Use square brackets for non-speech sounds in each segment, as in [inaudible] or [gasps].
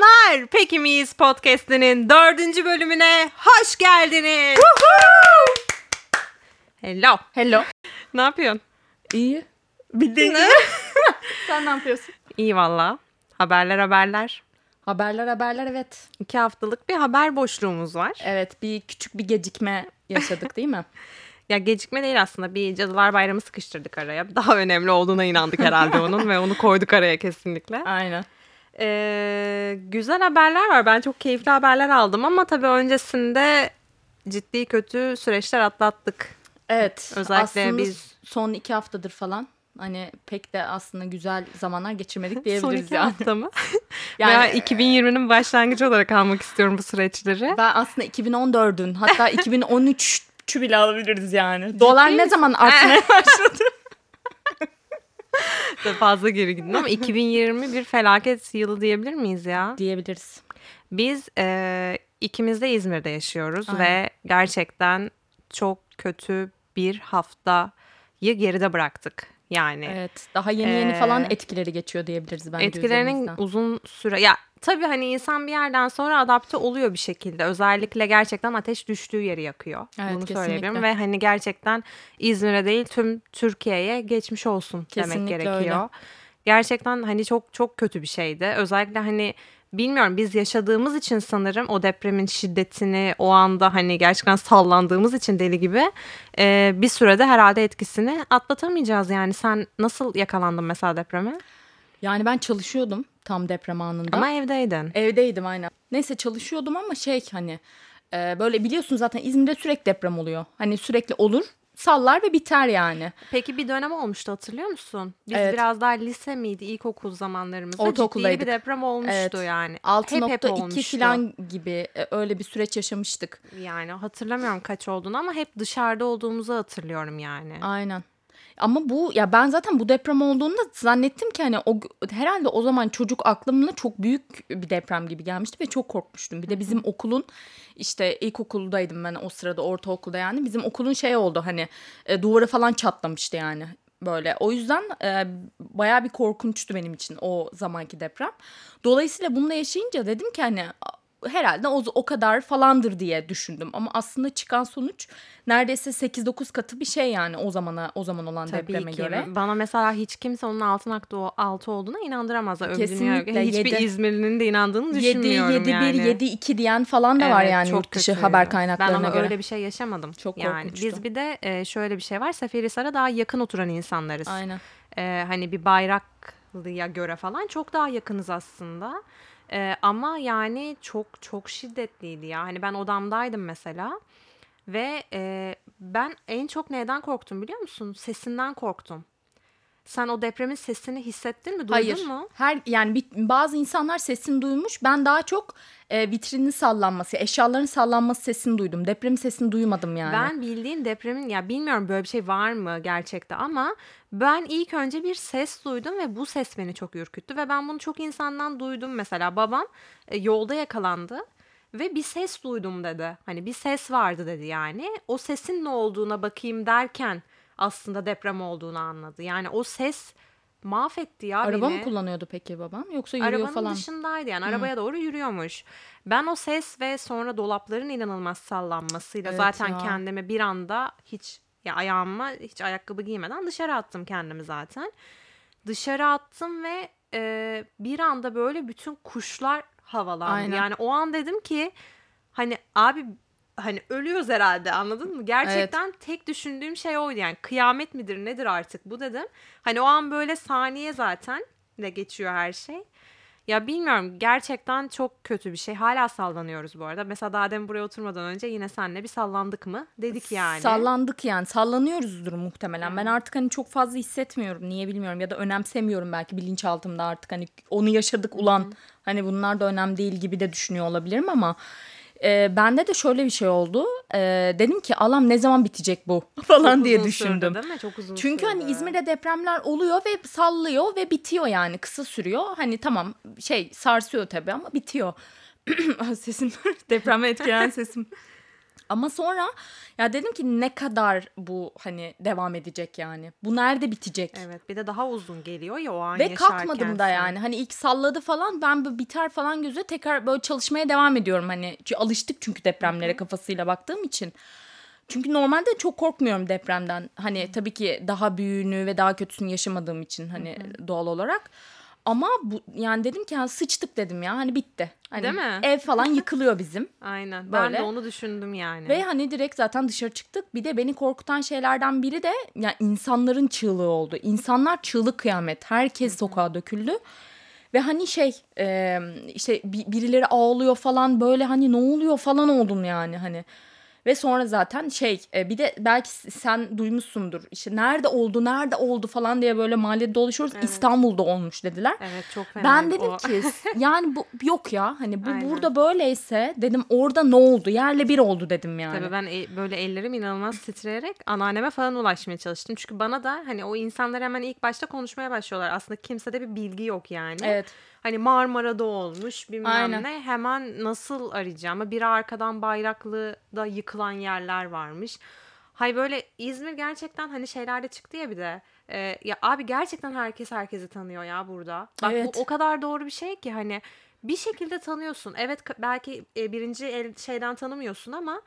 Selamlar. Peki miyiz podcast'inin dördüncü bölümüne hoş geldiniz. Hello. Hello. Ne yapıyorsun? İyi. Bildiğin gibi. [laughs] Sen ne yapıyorsun? İyi valla. Haberler haberler. Haberler haberler evet. İki haftalık bir haber boşluğumuz var. Evet bir küçük bir gecikme yaşadık değil mi? [laughs] Ya gecikme değil aslında. Bir Cadılar Bayramı sıkıştırdık araya. Daha önemli olduğuna inandık herhalde onun ve onu koyduk araya kesinlikle. Aynen. Ee, güzel haberler var. Ben çok keyifli haberler aldım ama tabii öncesinde ciddi kötü süreçler atlattık. Evet. Özellikle aslında biz- son iki haftadır falan hani pek de aslında güzel zamanlar geçirmedik [laughs] Son diyebiliriz iki yani. hafta mı? [laughs] Yani- Yani, 2020'nin başlangıcı olarak almak istiyorum bu süreçleri. Ben aslında 2014'ün hatta [laughs] 2013'ü bile alabiliriz yani. Dolar ne zaman artmaya başladı? [laughs] Fazla geri gittim ama [laughs] 2020 bir felaket yılı diyebilir miyiz ya? diyebiliriz. Biz e, ikimiz de İzmir'de yaşıyoruz Aynen. ve gerçekten çok kötü bir haftayı geride bıraktık. Yani Evet. Daha yeni yeni falan Ee, etkileri geçiyor diyebiliriz bence etkilerinin üzerimizden. uzun süre ya tabii hani insan bir yerden sonra adapte oluyor bir şekilde. Özellikle gerçekten ateş düştüğü yeri yakıyor. Evet, Bunu kesinlikle. söyleyebilirim ve hani gerçekten İzmir'e değil tüm Türkiye'ye geçmiş olsun demek Kesinlikle gerekiyor. öyle. Gerçekten hani çok çok kötü bir şeydi. Özellikle hani bilmiyorum biz yaşadığımız için sanırım o depremin şiddetini o anda hani gerçekten sallandığımız için deli gibi e, bir sürede herhalde etkisini atlatamayacağız yani. Sen nasıl yakalandın mesela depreme? Yani ben çalışıyordum tam deprem anında. Ama evdeydin. Evdeydim aynen. Neyse çalışıyordum ama şey hani e, böyle biliyorsun zaten İzmir'de sürekli deprem oluyor. Hani sürekli olur sallar ve biter yani. Peki bir dönem olmuştu hatırlıyor musun? Biz Evet. biraz daha lise miydi ilkokul zamanlarımızda Ortaokuldaydık. ciddi bir deprem olmuştu Evet. yani. Hep hep 6.2 olmuştu. falan gibi e, öyle bir süreç yaşamıştık. Yani hatırlamıyorum kaç olduğunu ama hep dışarıda olduğumuzu hatırlıyorum yani. Aynen. Ama bu ya ben zaten bu deprem olduğunda zannettim ki hani o herhalde o zaman çocuk aklımla çok büyük bir deprem gibi gelmişti ve çok korkmuştum. Bir de bizim okulun işte ilkokuldaydım ben o sırada ortaokulda yani bizim okulun şey oldu hani e, duvarı falan çatlamıştı yani böyle. O yüzden e, bayağı bir korkunçtu benim için o zamanki deprem. Dolayısıyla bunu da yaşayınca dedim ki hani herhalde o, o kadar falandır diye düşündüm. Ama aslında çıkan sonuç neredeyse 8-9 katı bir şey yani o zamana o zaman olan Tabii depreme ki. göre. Bana mesela hiç kimse onun altın aklı altı olduğuna inandıramaz. Kesinlikle. Hiçbir yedi. İzmirli'nin de inandığını 7 düşünmüyorum 7 yani. 1 7 2 diyen falan da var Evet, yani çok yurt dışı haber kaynaklarına Ben ama göre. öyle bir şey yaşamadım. Çok yani biz bir de e, şöyle bir şey var. Seferihisar'a daha yakın oturan insanlarız. Aynen. Ee, hani bir Bayraklı'ya göre falan çok daha yakınız aslında. Ee, ama yani çok çok şiddetliydi ya. Hani ben odamdaydım mesela ve e, ben en çok neyden korktum biliyor musun? Sesinden korktum. Sen o depremin sesini hissettin mi? Duydun Hayır. mu? Her yani bir- bazı insanlar sesini duymuş. Ben daha çok e, vitrinin sallanması, eşyaların sallanması sesini duydum. Deprem sesini duymadım yani. Ben bildiğin depremin ya bilmiyorum böyle bir şey var mı gerçekte ama ben ilk önce bir ses duydum ve bu ses beni çok ürküttü ve ben bunu çok insandan duydum mesela babam e, yolda yakalandı ve bir ses duydum dedi. Hani bir ses vardı dedi yani. O sesin ne olduğuna bakayım derken aslında deprem olduğunu anladı. Yani o ses mahvetti ya Araba beni. mı kullanıyordu peki babam yoksa yürüyor Arabanın falan? dışındaydı yani arabaya doğru yürüyormuş. Ben o ses ve sonra dolapların inanılmaz sallanmasıyla Evet zaten ya. kendimi bir anda hiç ya ayağıma hiç ayakkabı giymeden dışarı attım kendimi zaten. Dışarı attım ve e, bir anda böyle bütün kuşlar havalandı. Aynen. Yani o an dedim ki hani abi hani ölüyoruz herhalde anladın mı? Gerçekten tek düşündüğüm şey oydu yani kıyamet midir nedir artık bu dedim. Hani o an böyle saniye zaten de geçiyor her şey. Ya bilmiyorum gerçekten çok kötü bir şey. Hala sallanıyoruz bu arada. Mesela daha demin buraya oturmadan önce yine senle bir sallandık mı? Dedik yani. Sallandık yani sallanıyoruzdur muhtemelen. Ben artık hani çok fazla hissetmiyorum. Niye bilmiyorum ya da önemsemiyorum belki bilinçaltımda artık hani onu yaşadık ulan hani bunlar da önemli değil gibi de düşünüyor olabilirim ama e, bende de şöyle bir şey oldu. E, dedim ki Allah'ım ne zaman bitecek bu [laughs] falan Çok diye uzun düşündüm. Sürdü, değil mi? Çok uzun Çünkü hani sürdü. İzmir'de depremler oluyor ve sallıyor ve bitiyor yani kısa sürüyor. Hani tamam şey sarsıyor tabii ama bitiyor. [clears throat] sesim [laughs] depreme etkilenen sesim. Ama sonra ya dedim ki ne kadar bu hani devam edecek yani. Bu nerede bitecek? Evet bir de daha uzun geliyor ya o an Ve yaşarken kalkmadım da yani. Hani ilk salladı falan ben böyle biter falan gözü tekrar böyle çalışmaya devam ediyorum hani. Alıştık çünkü depremlere kafasıyla baktığım için. Çünkü normalde çok korkmuyorum depremden. Hani tabii ki daha büyüğünü ve daha kötüsünü yaşamadığım için hani doğal olarak. Ama bu yani dedim ki ha, sıçtık dedim ya hani bitti. Hani Değil mi? Ev falan [laughs] yıkılıyor bizim. Aynen. Ben de Böyle. onu düşündüm yani. Ve hani direkt zaten dışarı çıktık. Bir de beni korkutan şeylerden biri de ya insanların çığlığı oldu. İnsanlar çığlık kıyamet. Herkes sokağa döküldü. Ve hani şey e, işte bi- birileri ağlıyor falan böyle hani ne oluyor falan oldum yani hani. Ve sonra zaten şey e, bir de belki sen duymuşsundur işte nerede oldu nerede oldu falan diye böyle mahallede dolaşıyoruz. Evet. İstanbul'da olmuş dediler. Evet çok fena. Ben dedim o. ki [laughs] yani bu yok ya hani bu Aynen. burada böyleyse dedim orada ne oldu yerle bir oldu dedim yani. Tabii ben e- böyle ellerim inanılmaz titreyerek anneanneme falan ulaşmaya çalıştım. Çünkü bana da hani o insanlar hemen ilk başta konuşmaya başlıyorlar. Aslında kimsede bir bilgi yok yani. Evet. Hani Marmara'da olmuş bilmem Aynen. ne. Hemen nasıl arayacağım? Bir arkadan Bayraklı'da yıkılan yerler varmış. Hay böyle İzmir gerçekten hani şeylerde çıktı ya bir de. Ee, ya abi gerçekten herkes herkesi tanıyor ya burada. Bak Evet. bu o kadar doğru bir şey ki hani bir şekilde tanıyorsun. Evet belki e, birinci el şeyden tanımıyorsun ama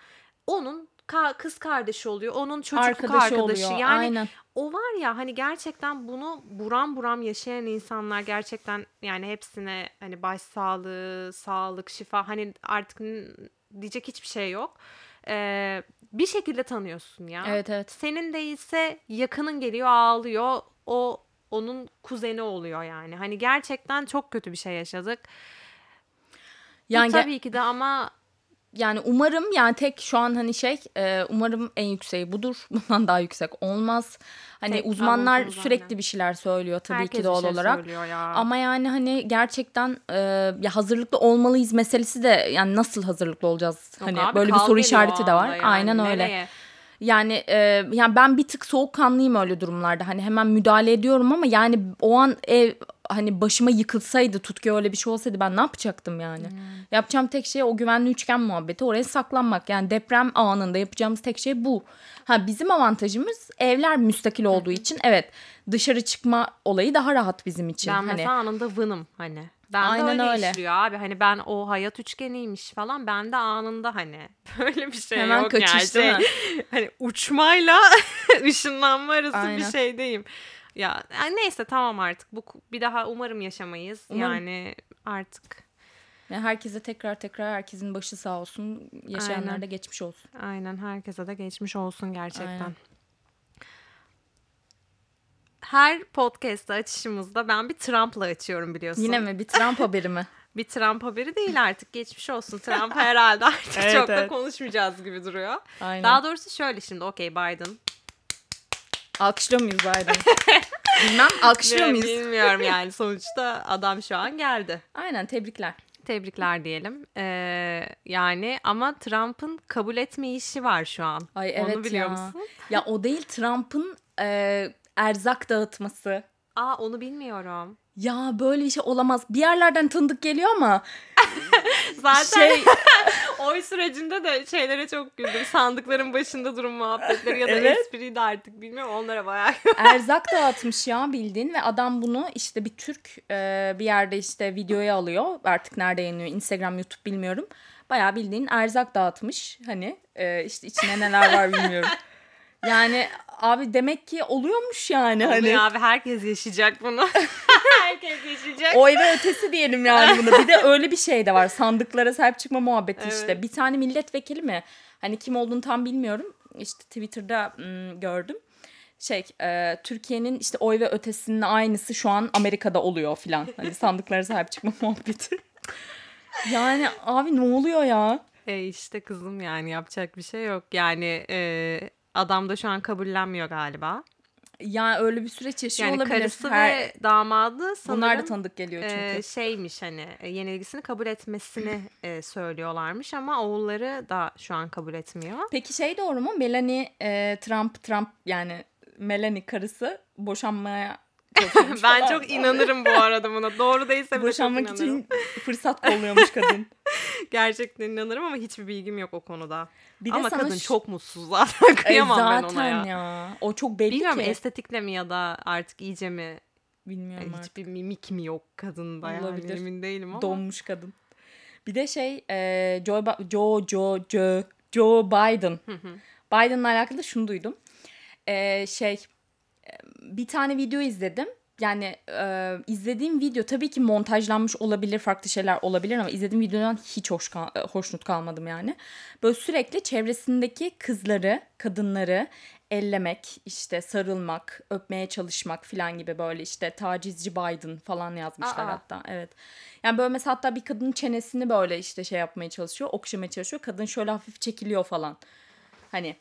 onun ka- kız kardeşi oluyor. Onun çocuk Arkadaşı arkadaşı. oluyor. Yani Aynen. o var ya hani gerçekten bunu buram buram yaşayan insanlar gerçekten yani hepsine hani başsağlığı, sağlık, şifa hani artık diyecek hiçbir şey yok. Ee, bir şekilde tanıyorsun ya. Evet evet. Senin değilse yakının geliyor ağlıyor. O onun kuzeni oluyor yani. Hani gerçekten çok kötü bir şey yaşadık. Yani Bu tabii ki de ama yani umarım yani tek şu an hani şey e, umarım en yükseği budur. [laughs] Bundan daha yüksek olmaz. Hani Tek uzmanlar sürekli aynen. bir şeyler söylüyor tabii herkes ki doğal şey olarak. ya. Ama yani hani gerçekten e, ya hazırlıklı olmalıyız meselesi de yani nasıl hazırlıklı olacağız? Yok hani abi, böyle bir soru işareti de var. yani. Aynen öyle. Nereye? Yani e, yani ben bir tık soğukkanlıyım öyle durumlarda. Hani hemen müdahale ediyorum ama yani o an ev hani başıma yıkılsaydı Tutku öyle bir şey olsaydı ben ne yapacaktım yani? Yapacağım tek şey o güvenli üçgen muhabbeti oraya saklanmak. Yani deprem anında yapacağımız tek şey bu. Ha bizim avantajımız evler müstakil olduğu için evet dışarı çıkma olayı daha rahat bizim için. Ben hani mesela anında vınım hani. Ben Aynen de öyle, öyle. işliyor abi. Hani ben o hayat üçgeniymiş falan. Ben de anında hani [laughs] böyle bir şey Hemen yok kaçış, yani. Şey, hani uçmayla [laughs] ışınlanma arası Aynen. bir şeydeyim. Ya yani neyse tamam artık. Bu bir daha umarım yaşamayız. Umarım. Yani artık yani herkese tekrar tekrar herkesin başı sağ olsun. Yaşayanlar da geçmiş olsun. aynen herkese de geçmiş olsun gerçekten. Aynen. Her podcast'ı açışımızda ben bir Trump'la açıyorum biliyorsun. Yine mi bir Trump haberi mi? [laughs] Bir Trump haberi değil artık geçmiş olsun. Trump herhalde artık Evet, çok da evet. konuşmayacağız gibi duruyor. Aynen. Daha doğrusu şöyle şimdi okey Biden. Alkışlıyor muyuz Biden? [laughs] Bilmem alkışlıyor muyuz? Bilmiyorum [laughs] yani sonuçta adam şu an geldi. Aynen tebrikler. Tebrikler diyelim. Ee, yani ama Trump'ın kabul etme işi var şu an. Ay evet Onu biliyor ya. musun? Ya o değil Trump'ın e, erzak dağıtması. Aa onu bilmiyorum. Ya böyle bir şey olamaz. Bir yerlerden tanıdık geliyor ama [laughs] Zaten şey oy sürecinde de şeylere çok güldüm. Sandıkların başında durum muhabbetleri ya da Evet. espriydi artık bilmiyorum. Onlara bayağı erzak dağıtmış ya bildiğin ve adam bunu işte bir Türk e, bir yerde işte videoya alıyor. Artık nerede yayınlıyor? Instagram, YouTube bilmiyorum. Bayağı bildiğin erzak dağıtmış. Hani e, işte içine neler var bilmiyorum. [laughs] Yani abi demek ki oluyormuş yani hani. Oluyor abi herkes yaşayacak bunu. [laughs] herkes yaşayacak. Oy ve ötesi diyelim yani bunu. Bir de [laughs] öyle bir şey de var. Sandıklara sahip çıkma muhabbeti işte. Evet. Bir tane milletvekili mi? Hani kim olduğunu tam bilmiyorum. İşte Twitter'da ım, gördüm. Şey, e, Türkiye'nin işte oy ve ötesinin aynısı şu an Amerika'da oluyor filan. Hani sandıklara sahip çıkma [laughs] muhabbeti. Yani abi ne oluyor ya? E işte kızım yani yapacak bir şey yok. Yani e, adam da şu an kabullenmiyor galiba. Yani öyle bir süreç yaşıyor Yani olabilir. karısı Her- ve damadı sanırım Bunlar da tanıdık geliyor çünkü. e, şeymiş hani e, yenilgisini kabul etmesini e, söylüyorlarmış ama oğulları da şu an kabul etmiyor. Peki şey doğru mu? Melanie e, Trump Trump yani Melanie karısı boşanmaya ben çok inanırım bu arada buna. Doğru değilse bile çok Boşanmak inanırım. için fırsat kolluyormuş kadın. [laughs] gerçekten inanırım ama hiçbir bilgim yok o konuda. Bir de ama sana kadın ş- çok mutsuz zaten. [laughs] Kıyamam ben ona ya. ya. O çok belli Bilmiyorum ki. estetikle mi ya da artık iyice mi Bilmiyorum artık. hiçbir mimik mi yok kadında yani Olabilir. emin değilim ama. Donmuş kadın. Bir de şey e, Joe, Ba- Joe, Joe, Joe, Joe Biden. Biden'la alakalı da şunu duydum. E, şey bir tane video izledim. Yani e, izlediğim video tabii ki montajlanmış olabilir, farklı şeyler olabilir ama izlediğim videodan hiç hoş kal- e, hoşnut kalmadım yani. Böyle sürekli çevresindeki kızları, kadınları ellemek, işte sarılmak, öpmeye çalışmak falan gibi böyle işte tacizci Biden falan yazmışlar Aa. hatta. Evet. Yani böyle mesela hatta bir kadının çenesini böyle işte şey yapmaya çalışıyor, okşamaya çalışıyor. Kadın şöyle hafif çekiliyor falan. Hani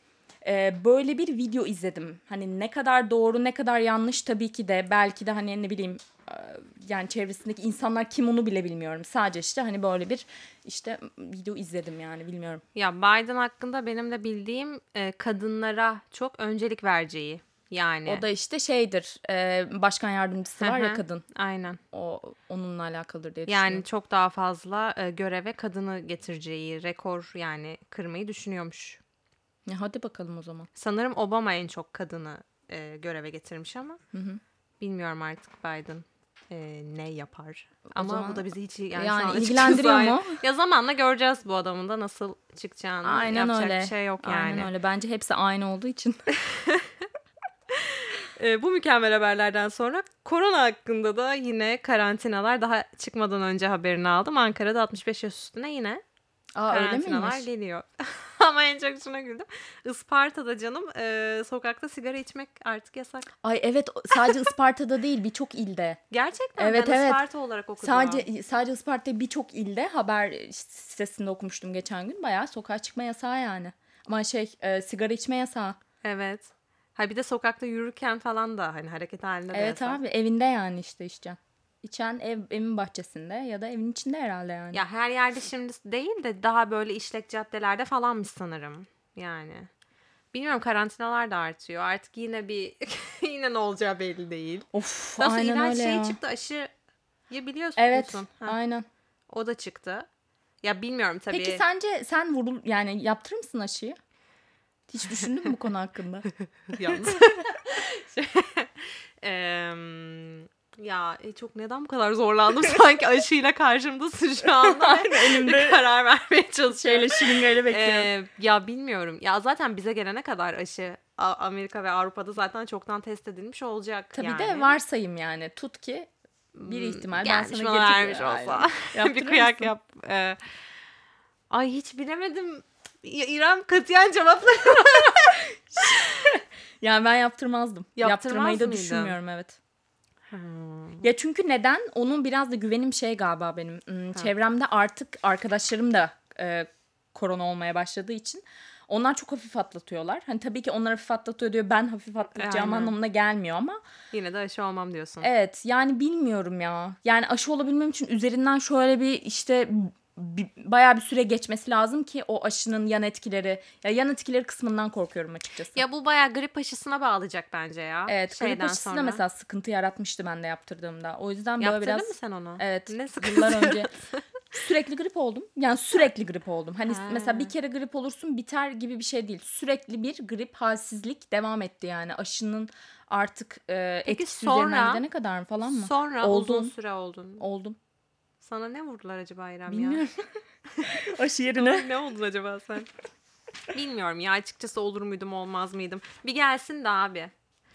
e, böyle bir video izledim. Hani ne kadar doğru ne kadar yanlış tabii ki de belki de hani ne bileyim e, yani çevresindeki insanlar kim onu bile bilmiyorum. Sadece işte hani böyle bir işte video izledim yani bilmiyorum. Ya Biden hakkında benim de bildiğim e, kadınlara çok öncelik vereceği. Yani. O da işte şeydir e, başkan yardımcısı var ya kadın. Aynen. O onunla alakalıdır diye Yani çok daha fazla e, göreve kadını getireceği, rekor yani kırmayı düşünüyormuş. Ya hadi bakalım o zaman. Sanırım Obama en çok kadını e, göreve getirmiş ama bilmiyorum artık Biden e, ne yapar. Ama zaman- bu da bizi hiç yani, Yani ilgilendiriyor [laughs] mu? Ya zamanla göreceğiz bu adamın da nasıl çıkacağını. Aynen Yapacak öyle. bir şey yok yani. Aynen öyle. Bence hepsi aynı olduğu için. [laughs] E, bu mükemmel haberlerden sonra korona hakkında da yine karantinalar daha çıkmadan önce haberini aldım. Ankara'da 65 yaş üstüne yine Aa karantinalar geliyor. [laughs] [laughs] Ama en çok şuna güldüm. Isparta'da canım e, sokakta sigara içmek artık yasak. Ay evet sadece Isparta'da değil birçok ilde. Gerçekten Evet, ben evet. Isparta olarak okudum. Sadece sadece Isparta'da birçok ilde haber sitesinde okumuştum geçen gün. Bayağı sokağa çıkma yasağı yani. Ama şey e, sigara içme yasağı. Evet. Ha bir de sokakta yürürken falan da hani hareket halinde de Evet yasak. abi evinde yani işte içeceksin. İçen ev, evin bahçesinde ya da evin içinde herhalde yani. Ya her yerde şimdi değil de daha böyle işlek caddelerde falanmış sanırım. Yani. Bilmiyorum karantinalar da artıyor. Artık yine bir [laughs] yine ne olacağı belli değil. Of Nasıl aynen öyle şey ya. çıktı aşı ya biliyorsun. Evet Ha, aynen. o da çıktı. Ya bilmiyorum tabii. Peki sence sen vurul yani yaptırır mısın aşıyı? Hiç düşündün mü bu konu hakkında? [laughs] Yalnız. [laughs] Em, ya e, çok neden bu kadar zorlandım [laughs] sanki aşıyla karşımdasın şu anda. elimde [laughs] karar vermeye çalışıyorum. Şeyle şırıngayla bekliyorum. Ee, ya bilmiyorum. Ya zaten bize gelene kadar aşı A- Amerika ve Avrupa'da zaten çoktan test edilmiş olacak Tabii yani. de varsayım yani. Tut ki bir ihtimal ben Gelmiş sana bana vermiş Aynen. [laughs] olsa. Yaptırır bir kıyak mısın? yap. Ee, ay hiç bilemedim. Ya, İrem katiyen cevaplar. Yani ben yaptırmazdım. Yaptırmaz Yaptırmayı da mıydın? düşünmüyorum evet. Ya çünkü neden? Onun biraz da güvenim şey galiba benim. Hmm, Çevremde artık arkadaşlarım da e, korona olmaya başladığı için onlar çok hafif atlatıyorlar. Hani tabii ki onlar hafif atlatıyor diyor. Ben hafif atlatacağım Aynen. anlamına gelmiyor ama Yine de aşı olmam diyorsun. evet yani bilmiyorum ya. Yani aşı olabilmem için üzerinden şöyle bir işte bir, bayağı bir süre geçmesi lazım ki o aşının yan etkileri ya yan etkileri kısmından korkuyorum açıkçası. Ya bu bayağı grip aşısına bağlayacak bence ya. Evet, grip Şeyden aşısı da sonra. mesela sıkıntı yaratmıştı ben de yaptırdığımda. O yüzden böyle Yaptırdın biraz mı sen onu? Evet. Ne sıkıntı yıllar önce sürekli grip oldum. Yani sürekli grip oldum. Hani Ha. mesela bir kere grip olursun biter gibi bir şey değil. Sürekli bir grip halsizlik devam etti yani. Aşının artık e, Peki etkisi üzerinden sonra- gidene kadar falan mı? Sonra Oldun. uzun süre oldun. Oldum. Sana ne vurdular acaba İrem ya? Bilmiyorum. [laughs] Aşı yerine. ne oldun acaba sen? Bilmiyorum ya açıkçası olur muydum olmaz mıydım. Bir gelsin de abi.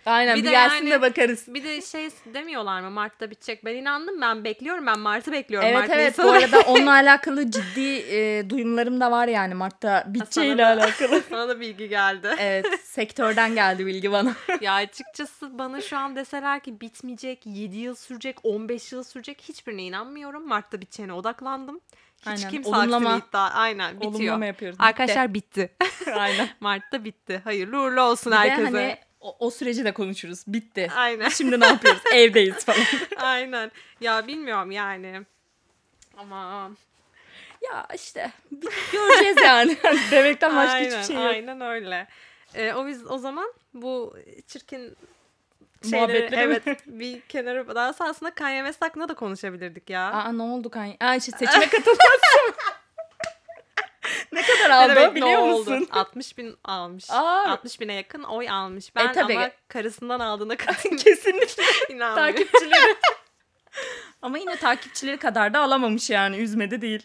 Aynen Bir bir, de gelsin yani- de bakarız. Bir de şey demiyorlar mı Mart'ta bitecek. Ben inandım ben bekliyorum ben Mart'ı bekliyorum. Evet Mart, evet Nisan'ı bu arada onunla [laughs] alakalı ciddi e, duyumlarım da var yani Mart'ta biteceğiyle Sana da- alakalı. [laughs] Sana da bilgi geldi. Evet [laughs] sektörden geldi bilgi bana. ya açıkçası bana şu an deseler ki bitmeyecek, 7 yıl sürecek, 15 yıl sürecek hiçbirine inanmıyorum. Mart'ta biteceğine odaklandım. Hiç Aynen, kimse olumlama. aksini iddia. Aynen bitiyor. Olumlama yapıyoruz. Bitti. Arkadaşlar bitti. Aynen. Mart'ta bitti. Hayırlı uğurlu olsun Bir de herkese. hani o, o süreci de konuşuruz. Bitti. Aynen. Şimdi ne yapıyoruz? [laughs] Evdeyiz falan. Aynen. Ya bilmiyorum yani. Ama ya işte göreceğiz yani. [laughs] Demekten başka aynen, hiçbir şey yok. aynen öyle. Ee, o biz o zaman bu çirkin şeyleri evet bir kenara daha aslında Kanye West hakkında da konuşabilirdik ya. Aa ne oldu Kanye? Aa işte seçime katıldı. [laughs] [laughs] ne kadar Ne aldı demek biliyor ne musun? oldu? 60 bin almış. Aa. 60 bine yakın oy almış. Ben tabii. ama karısından aldığına [laughs] katılmıyorum. Kesinlikle [laughs] İnanmıyorum. takipçileri. Ama yine takipçileri kadar da alamamış yani üzmedi değil.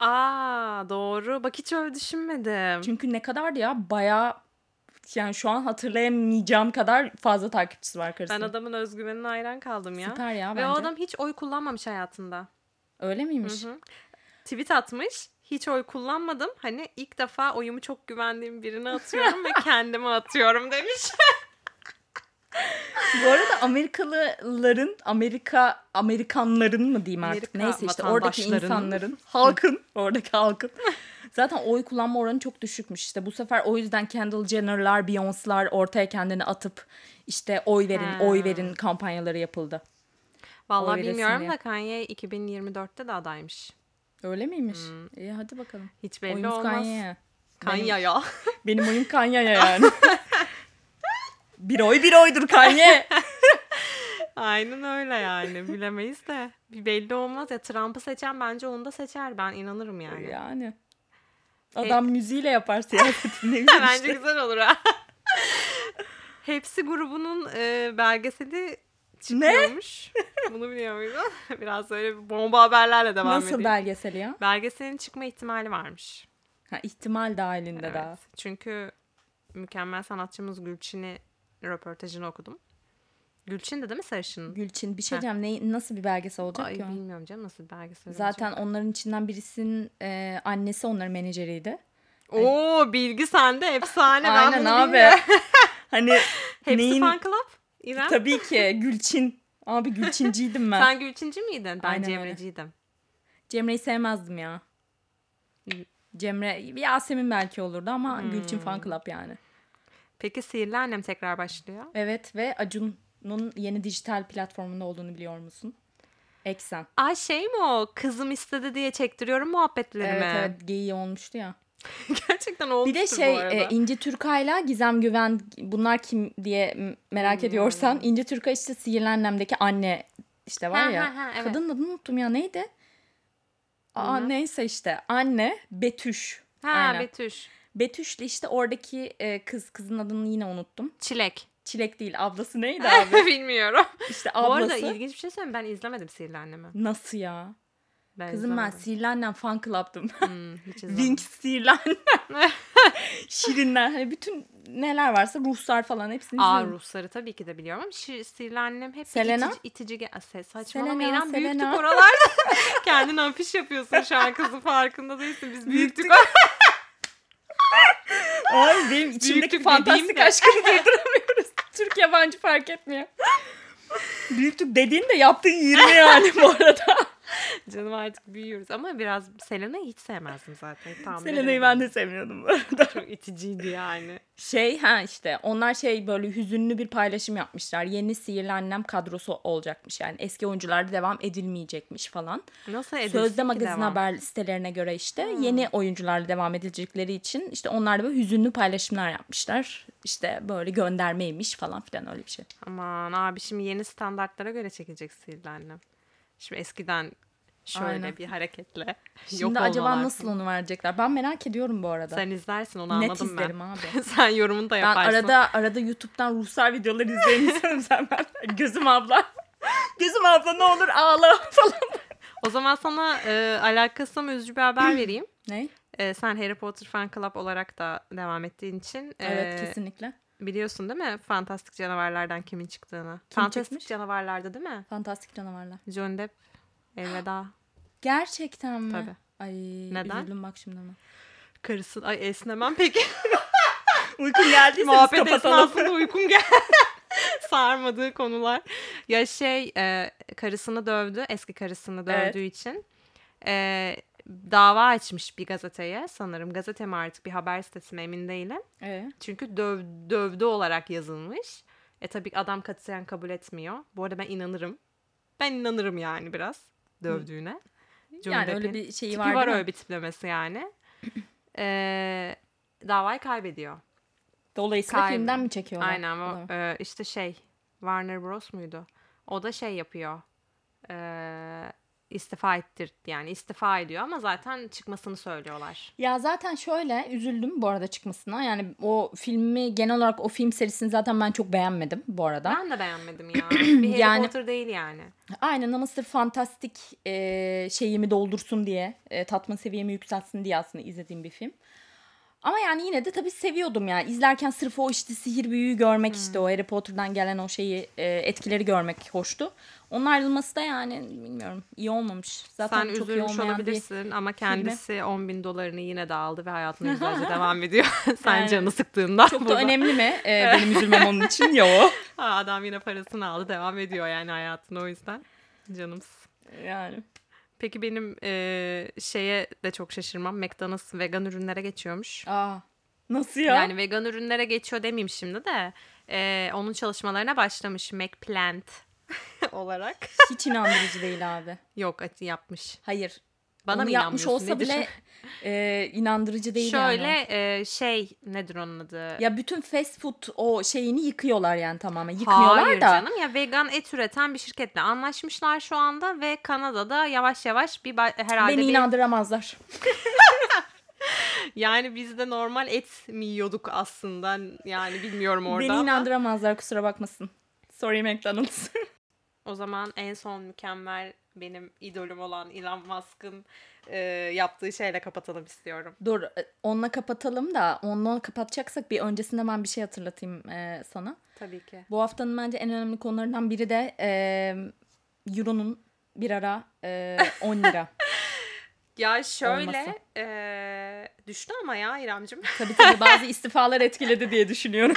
Aa doğru. Bak hiç öyle düşünmedim. Çünkü ne kadar ya bayağı yani şu an hatırlayamayacağım kadar fazla takipçisi var Ben karısının. adamın özgüvenine hayran kaldım ya. Süper ya Ve bence. o adam hiç oy kullanmamış hayatında. Öyle miymiş? Hı hı. Tweet atmış. Hiç oy kullanmadım. Hani ilk defa oyumu çok güvendiğim birine atıyorum ve kendime atıyorum demiş. [laughs] Bu arada Amerikalıların, Amerika Amerikanların mı diyeyim artık Amerika neyse işte oradaki insanların, [laughs] halkın, oradaki halkın zaten oy kullanma oranı çok düşükmüş. İşte bu sefer o yüzden Kendall Jenner'lar, Beyoncé'lar ortaya kendini atıp işte oy verin, Ha. oy verin kampanyaları yapıldı. Vallahi bilmiyorum diye. da Kanye 2024'te de adaymış. Öyle miymiş? İyi hadi bakalım. Hiç belli Oyumuz olmaz. Kanye'ye. Kanye ya. Benim oyum [laughs] Kanye'ye yani. [laughs] bir oy bir oydur Kanye. [laughs] Aynen öyle yani. Bilemeyiz de. Bir belli olmaz ya. Trump'ı seçen bence onu da seçer. Ben inanırım yani. yani. Adam müziğiyle yapar siyasetini. Ne güzel Bence işte. güzel olur ha. Hepsi grubunun e, belgeseli çıkıyormuş. Bunu biliyor muydun? [laughs] Biraz böyle bomba haberlerle devam Nasıl edeyim. belgeseli ya? Belgeselin çıkma ihtimali varmış. Ha, ihtimal dahilinde Evet. daha. Çünkü mükemmel sanatçımız Gülçin'i röportajını okudum. Gülçin de değil mi sarışın? Gülçin bir şey diyeceğim. Ne, nasıl bir belgesel olacak Ay ki bilmiyorum canım nasıl bir belgesel Zaten olacak. onların içinden birisinin e, annesi onların menajeriydi. Oo bilgi sende efsane. ben Aynen bunu abi. hani [laughs] Hepsi neyin... fan club. İrem. Tabii ki Gülçin. Abi Gülçinciydim ben. [laughs] Sen Gülçinci miydin? Ben Aynen öyle. Cemreciydim. Cemre'yi sevmezdim ya. Cemre, Yasemin belki olurdu ama Hmm. Gülçin Fan Club yani. Peki Sihirli Annem tekrar başlıyor. Evet ve Acun'un yeni dijital platformunda olduğunu biliyor musun? Eksen. Ay şey mi o? Kızım istedi diye çektiriyorum muhabbetleri Evet evet geyiği olmuştu ya. [laughs] Gerçekten olmuştur Bir de şey bu arada. e, İnci Türkay'la Gizem Güven bunlar kim diye merak ediyorsan İnci Türkay işte Sihirli Annem'deki anne işte var Ha, ya. ha, ha, evet. Kadının adını unuttum ya neydi? Aa Bilmem. neyse işte anne Betüş. ha Aynen. Betüş. Betüş'le işte oradaki e, kız kızın adını yine unuttum. Çilek. Çilek değil ablası [laughs] neydi abi? Bilmiyorum. İşte Bu ablası. arada ilginç bir şey söyleyeyim. Ben izlemedim Sihirli Annem'i. Nasıl ya? Ben Kızım ben. Sihirli Annem fan club'dım. Hmm. Wink Sihirli Annem. Şirinler. Hani bütün neler varsa ruhsar falan hepsini Aa izledim. Rusları tabii ki de biliyorum ama şi- Sihirli Annem hep Selena? itici, itici ge- saçmalama Selena, İrem büyüktük Selena. oralarda. [laughs] [laughs] Kendin afiş yapıyorsun şu an kızın farkında değilsin. Biz büyüktük. [laughs] Ay benim içimdeki Büyüklük fantastik aşkını durduramıyoruz. Türk yabancı fark etmiyor. Büyüklük dediğin de yaptığın 20 yani bu arada. [laughs] Canım artık büyüyoruz ama biraz Selena'yı hiç sevmezdim zaten. Tam Selena'yı ben de sevmiyordum bu arada. Çok iticiydi yani. Şey ha işte onlar şey böyle hüzünlü bir paylaşım yapmışlar. Yeni Sihirli Annem kadrosu olacakmış yani. Eski oyuncularda devam edilmeyecekmiş falan. Nasıl edilsin Sözde magazin devam? haber sitelerine göre işte yeni oyuncularla devam edilecekleri için işte onlar da böyle hüzünlü paylaşımlar yapmışlar. İşte böyle göndermeymiş falan filan öyle bir şey. Aman abi şimdi yeni standartlara göre çekilecek Sihirli Annem. Şimdi eskiden şöyle Aynen. bir hareketle Şimdi yok acaba olmalar nasıl onu verecekler? Ben merak ediyorum bu arada. Sen izlersin onu Net anladım izlerim ben. abi. [laughs] Sen yorumunu da Ben yaparsın. arada arada YouTube'dan ruhsar videolar insanım [laughs] sen ben. Gözüm abla. [laughs] Gözüm abla ne olur ağla falan. O zaman sana e, alakası ama üzücü bir haber [clears throat] vereyim. Ne? E, sen Harry Potter Fan Club olarak da devam ettiğin için Evet e, kesinlikle. Biliyorsun değil mi fantastik canavarlardan kimin çıktığını? Kim fantastik çıkmış? canavarlarda değil mi? Fantastik canavarlar. Johnny Depp [gasps] elveda. Gerçekten mi? Tabii. Ay Neden? üzüldüm bak şimdi ama. Karısı ay esnemem peki. [laughs] Uykun geldiyse Muhabbet kapatalım. esnasında uykum geldi. [laughs] Sarmadığı konular. Ya şey e, karısını dövdü. Eski karısını Evet. dövdüğü için. E, dava açmış bir gazeteye sanırım. Gazete mi artık bir haber sitesi mi emin değilim. Ee, Çünkü döv, dövdü olarak yazılmış. E tabii adam katiyen kabul etmiyor. Bu arada ben inanırım. Ben inanırım yani biraz dövdüğüne. Johnny yani öyle bir şeyi var, var öyle bir tiplemesi yani. [clears throat] E, davayı kaybediyor. Dolayısıyla Kay- filmden mi çekiyorlar? Aynen o e, işte şey Warner Bros muydu? O da şey yapıyor. E, istifa ettir yani istifa ediyor ama zaten çıkmasını söylüyorlar. Ya zaten şöyle üzüldüm bu arada çıkmasına. Yani o filmi genel olarak o film serisini zaten ben çok beğenmedim bu arada. Ben de beğenmedim ya. [clears throat] Bir Harry Yani- Potter değil yani. Aynen ama sırf fantastik e, şeyimi doldursun diye, e, tatma seviyemi yükseltsin diye aslında izlediğim bir film. Ama yani yine de tabii seviyordum yani. İzlerken sırf o işte sihir büyüyü görmek işte o Harry Potter'dan gelen o şeyi e, etkileri görmek hoştu. Onun ayrılması da yani bilmiyorum iyi olmamış. Zaten Sen çok iyi üzülmüş bir olabilirsin ama kendisi 10 bin dolarını yine de aldı ve hayatına [laughs] güzelce devam ediyor. [laughs] Sen Yani canı sıktığında. Çok da burada- önemli mi e, [laughs] benim üzülmem onun için? Yo. Ha, adam yine parasını aldı devam ediyor yani hayatına o yüzden. Canımız. Yani. Peki benim eee, şeye de çok şaşırmam. McDonald's vegan ürünlere geçiyormuş. Aa, nasıl ya? Yani vegan ürünlere geçiyor demeyeyim şimdi de. eee, onun çalışmalarına başlamış McPlant [laughs] olarak. [laughs] Hiç inandırıcı değil abi. Yok yapmış. Hayır. Bana Onu mı yapmış olsa Ne düşün- bile e, inandırıcı değil yani. Şöyle eee, şey nedir onun adı? Ya bütün fast food o şeyini yıkıyorlar yani tamamen. Yıkmıyorlar Hayır da. canım ya vegan et üreten bir şirketle anlaşmışlar şu anda ve Kanada'da yavaş yavaş bir herhalde Beni bir inandıramazlar. [laughs] yani biz de normal et mi yiyorduk aslında yani bilmiyorum orada. Beni ama. inandıramazlar kusura bakmasın. Sorry McDonald's. O zaman en son mükemmel benim idolüm olan Elon Musk'ın e, yaptığı şeyle kapatalım istiyorum. Dur e, onunla kapatalım da onunla kapatacaksak bir öncesinde ben bir şey hatırlatayım e, sana. Tabii ki. Bu haftanın bence en önemli konularından biri de e, Euro'nun bir ara e, 10 lira. [laughs] Ya şöyle Olması. e, düştü ama ya İremcim. tabii tabii bazı [laughs] istifalar etkiledi diye düşünüyorum.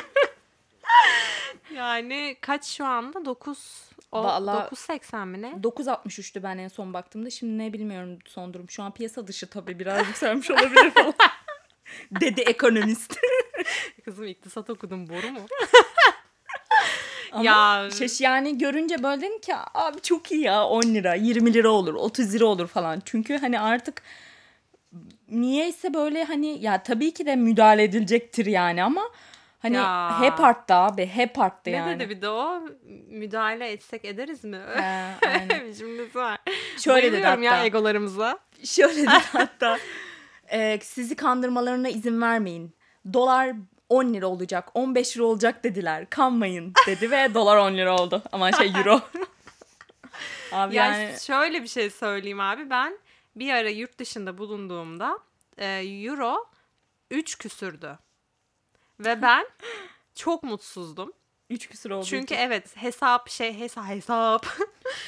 yani kaç şu anda? 9 o, Vallahi- 9.80 mi ne? 9.63'tü ben en son baktığımda. Şimdi ne bilmiyorum son durum. Şu an piyasa dışı tabii biraz yükselmiş [laughs] olabilir falan. Dedi ekonomist. [laughs] Kızım iktisat okudum boru mu? [laughs] Ama Ya- şaş yani görünce böyle dedim ki abi çok iyi ya 10 lira 20 lira olur 30 lira olur falan. Çünkü hani artık niyeyse böyle hani ya tabii ki de müdahale edilecektir yani ama hani Ya. hep arttı abi hep arttı ne yani. dedi bir de o? Müdahale etsek ederiz mi? [laughs] Bir cümlesi var. Şöyle dedi Bayılıyorum ya hatta. egolarımıza. Şöyle dedi [laughs] hatta. "Ee, sizi kandırmalarına izin vermeyin. Dolar 10 lira olacak, 15 lira olacak dediler. Kanmayın dedi ve [laughs] dolar 10 lira oldu. Ama şey euro. Abi Ya yani şöyle bir şey söyleyeyim abi ben bir ara yurt dışında bulunduğumda e, euro 3 küsürdü. Ve ben çok mutsuzdum. 3 küsur oldu. Çünkü evet hesap şey hesap hesap.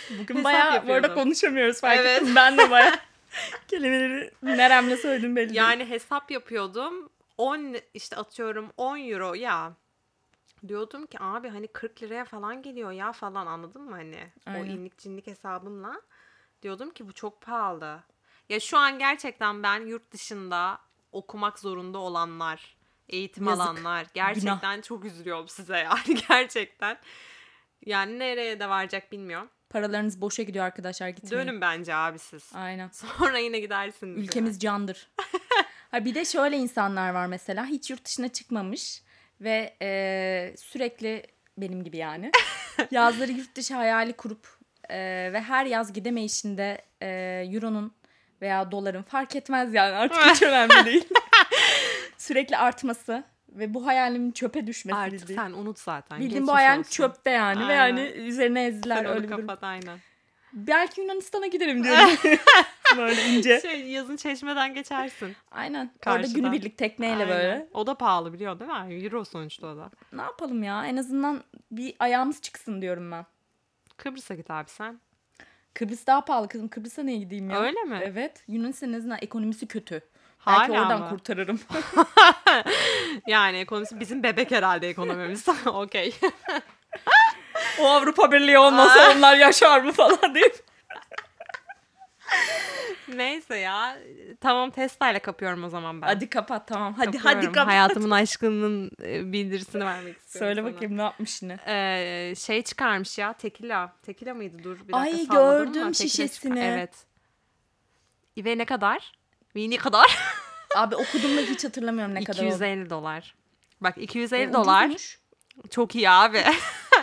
bugün bayağı bu arada yapıyordum. konuşamıyoruz fark Evet. ettim. Ben de bayağı [laughs] kelimeleri neremle söyledim belli değil. yani hesap yapıyordum. 10 işte atıyorum 10 euro ya. Diyordum ki abi hani 40 liraya falan geliyor ya falan anladın mı hani? O Aynen. inlik cinlik hesabımla. Diyordum ki bu çok pahalı. Ya şu an gerçekten ben yurt dışında okumak zorunda olanlar, eğitim Yazık. alanlar gerçekten çok üzülüyorum size yani [laughs] gerçekten. Yani nereye de varacak bilmiyorum. Paralarınız boşa gidiyor arkadaşlar gitmeyin. Dönün bence abi siz. Aynen. [laughs] Sonra yine gidersiniz. Ülkemiz candır. [laughs] ha bir de şöyle insanlar var mesela hiç yurt dışına çıkmamış ve e, sürekli benim gibi yani yazları yurt dışı hayali kurup e, ve her yaz gidemeyişinde e, euronun veya doların fark etmez yani artık hiç önemli değil. Sürekli artması ve bu hayalimin çöpe düşmesi Artık bildiğin. sen unut zaten. Bildiğin bu hayalim olsun. çöpte yani ve Aynen. yani üzerine ezdiler Sen öyle bir kapat aynen. Belki Yunanistan'a giderim [laughs] diyorum. [laughs] böyle ince. Şey, yazın çeşmeden geçersin. Aynen. Orada Karşıdan. günübirlik tekneyle Aynen. böyle. O da pahalı biliyor değil mi? Euro sonuçta o da. Ne yapalım ya? En azından bir ayağımız çıksın diyorum ben. Kıbrıs'a git abi sen. Kıbrıs daha pahalı kızım. Kıbrıs'a niye gideyim ya? Öyle mi? Evet. Yunanistan'ın en azından ekonomisi kötü. Hala Belki oradan mı? kurtarırım. [laughs] [laughs] Yani ekonomisi bizim bebek herhalde ekonomimiz. [laughs] Okey. o Avrupa Birliği olmasa onlar yaşar mı falan deyip. Neyse ya. Tamam Tesla ile kapıyorum o zaman ben. Hadi kapat tamam. Hadi Kapıyorum. hadi kapat. Hayatımın aşkının e, bildirisini vermek istiyorum Söyle sana. bakayım ne yapmış yine. Ee, şey çıkarmış ya tekila. Tekila mıydı dur bir dakika Ay, salladım gördüm ama tekila şişesini. çıkar- Evet. Ve ne kadar? Ne kadar? [laughs] Abi okudum da hiç hatırlamıyorum ne kadar oldu. 250 dolar. Bak 250 E, dolar ucuzmuş. çok iyi abi.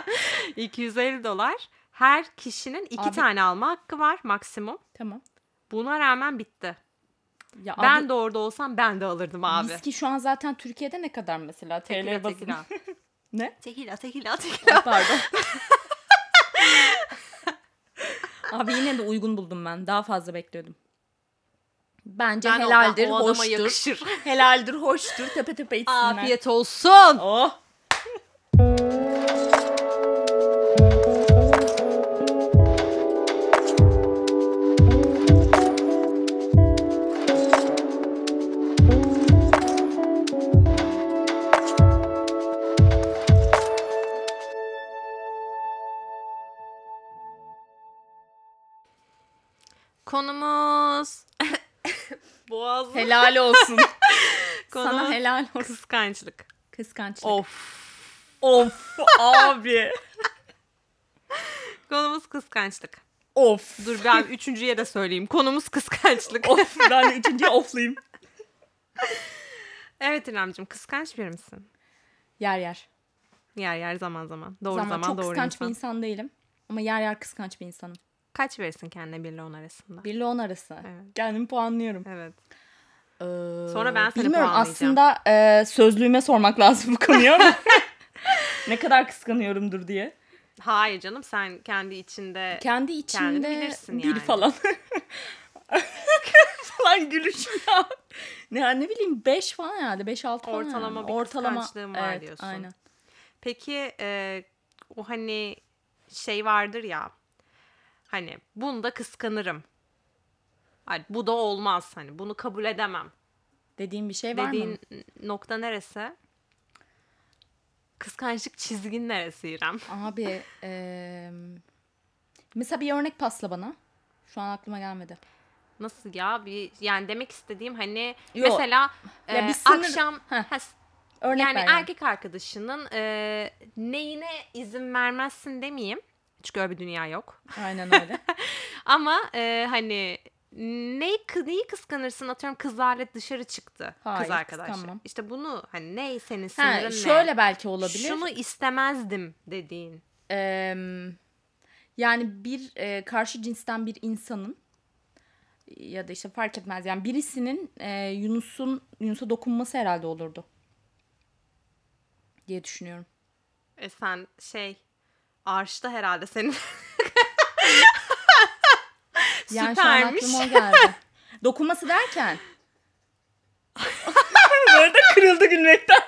[laughs] 250 dolar. Her kişinin iki Abi- tane alma hakkı var maksimum. Tamam. Buna rağmen bitti. Ya Ben abi, de orada olsam ben de alırdım abi. viski şu an zaten Türkiye'de ne kadar mesela? TL tekila. [laughs] ne? Tekila, tekila, tekila. Pardon. Abi yine de uygun buldum ben. Daha fazla bekliyordum. Bence Ben o- helaldir, o adama hoştur. yakışır. Helaldir, hoştur. Tepe tepe [laughs] içsinler. Afiyet olsun. Oh. Helal olsun. [laughs] Sana Konumuz helal olsun. kıskançlık. Kıskançlık. Of. Of abi. Konumuz kıskançlık. Of. Dur ben üçüncüye de söyleyeyim. Konumuz kıskançlık. Of. Ben üçüncüye oflayayım. evet İremciğim kıskanç bir misin? Yer yer. Yer yer zaman zaman. Doğru Zaman, zaman çok doğru kıskanç insan. bir insan değilim. Ama yer yer kıskanç bir insanım. Kaç verirsin kendine birle on arasında? 1 ile 10 arası. Evet. Kendimi puanlıyorum. Evet. Ee, Sonra ben seni Bilmiyorum aslında e, sözlüğüme sormak lazım bu konuyu ama. [laughs] ne kadar kıskanıyorumdur diye. Hayır canım sen kendi içinde Kendi içimde bilirsin bir yani. falan. [laughs] falan gülüşüm ya. Ne, ne bileyim 5 falan herhalde 5-6 falan. Ortalama yani. bir Ortalama, kıskançlığın var evet, diyorsun. Aynen. Peki e, o hani şey vardır ya hani bunda kıskanırım. Hani bu da olmaz hani bunu kabul edemem. Dediğin bir şey var Dediğin mı? nokta neresi? Kıskançlık çizgin neresi İrem? Abi [laughs] e, mesela bir örnek pasla bana. Şu an aklıma gelmedi. Nasıl ya? Bir yani demek istediğim hani Yo. mesela Ya e, sınır- akşam Heh. ha, Örnek yani. erkek arkadaşının e, neyine izin vermezsin demeyeyim. Çünkü öyle bir dünya yok. Aynen öyle. [laughs] Ama e, hani kı- neyi kıskanırsın atıyorum kızlarla dışarı çıktı Hayır, kız arkadaş. kıskanmam. İşte bunu hani ne senin ha, sınırın ne? şöyle belki olabilir. Şunu istemezdim dediğin. Eee, yani bir e, karşı cinsten bir insanın ya da işte fark etmez yani birisinin e, Yunus'un Yunus'a dokunması herhalde olurdu diye düşünüyorum. E sen şey arşta herhalde senin [laughs] Yani şu an Süpermiş. aklıma o geldi. [laughs] Dokunması derken. [laughs] Bu arada kırıldı gülmekten.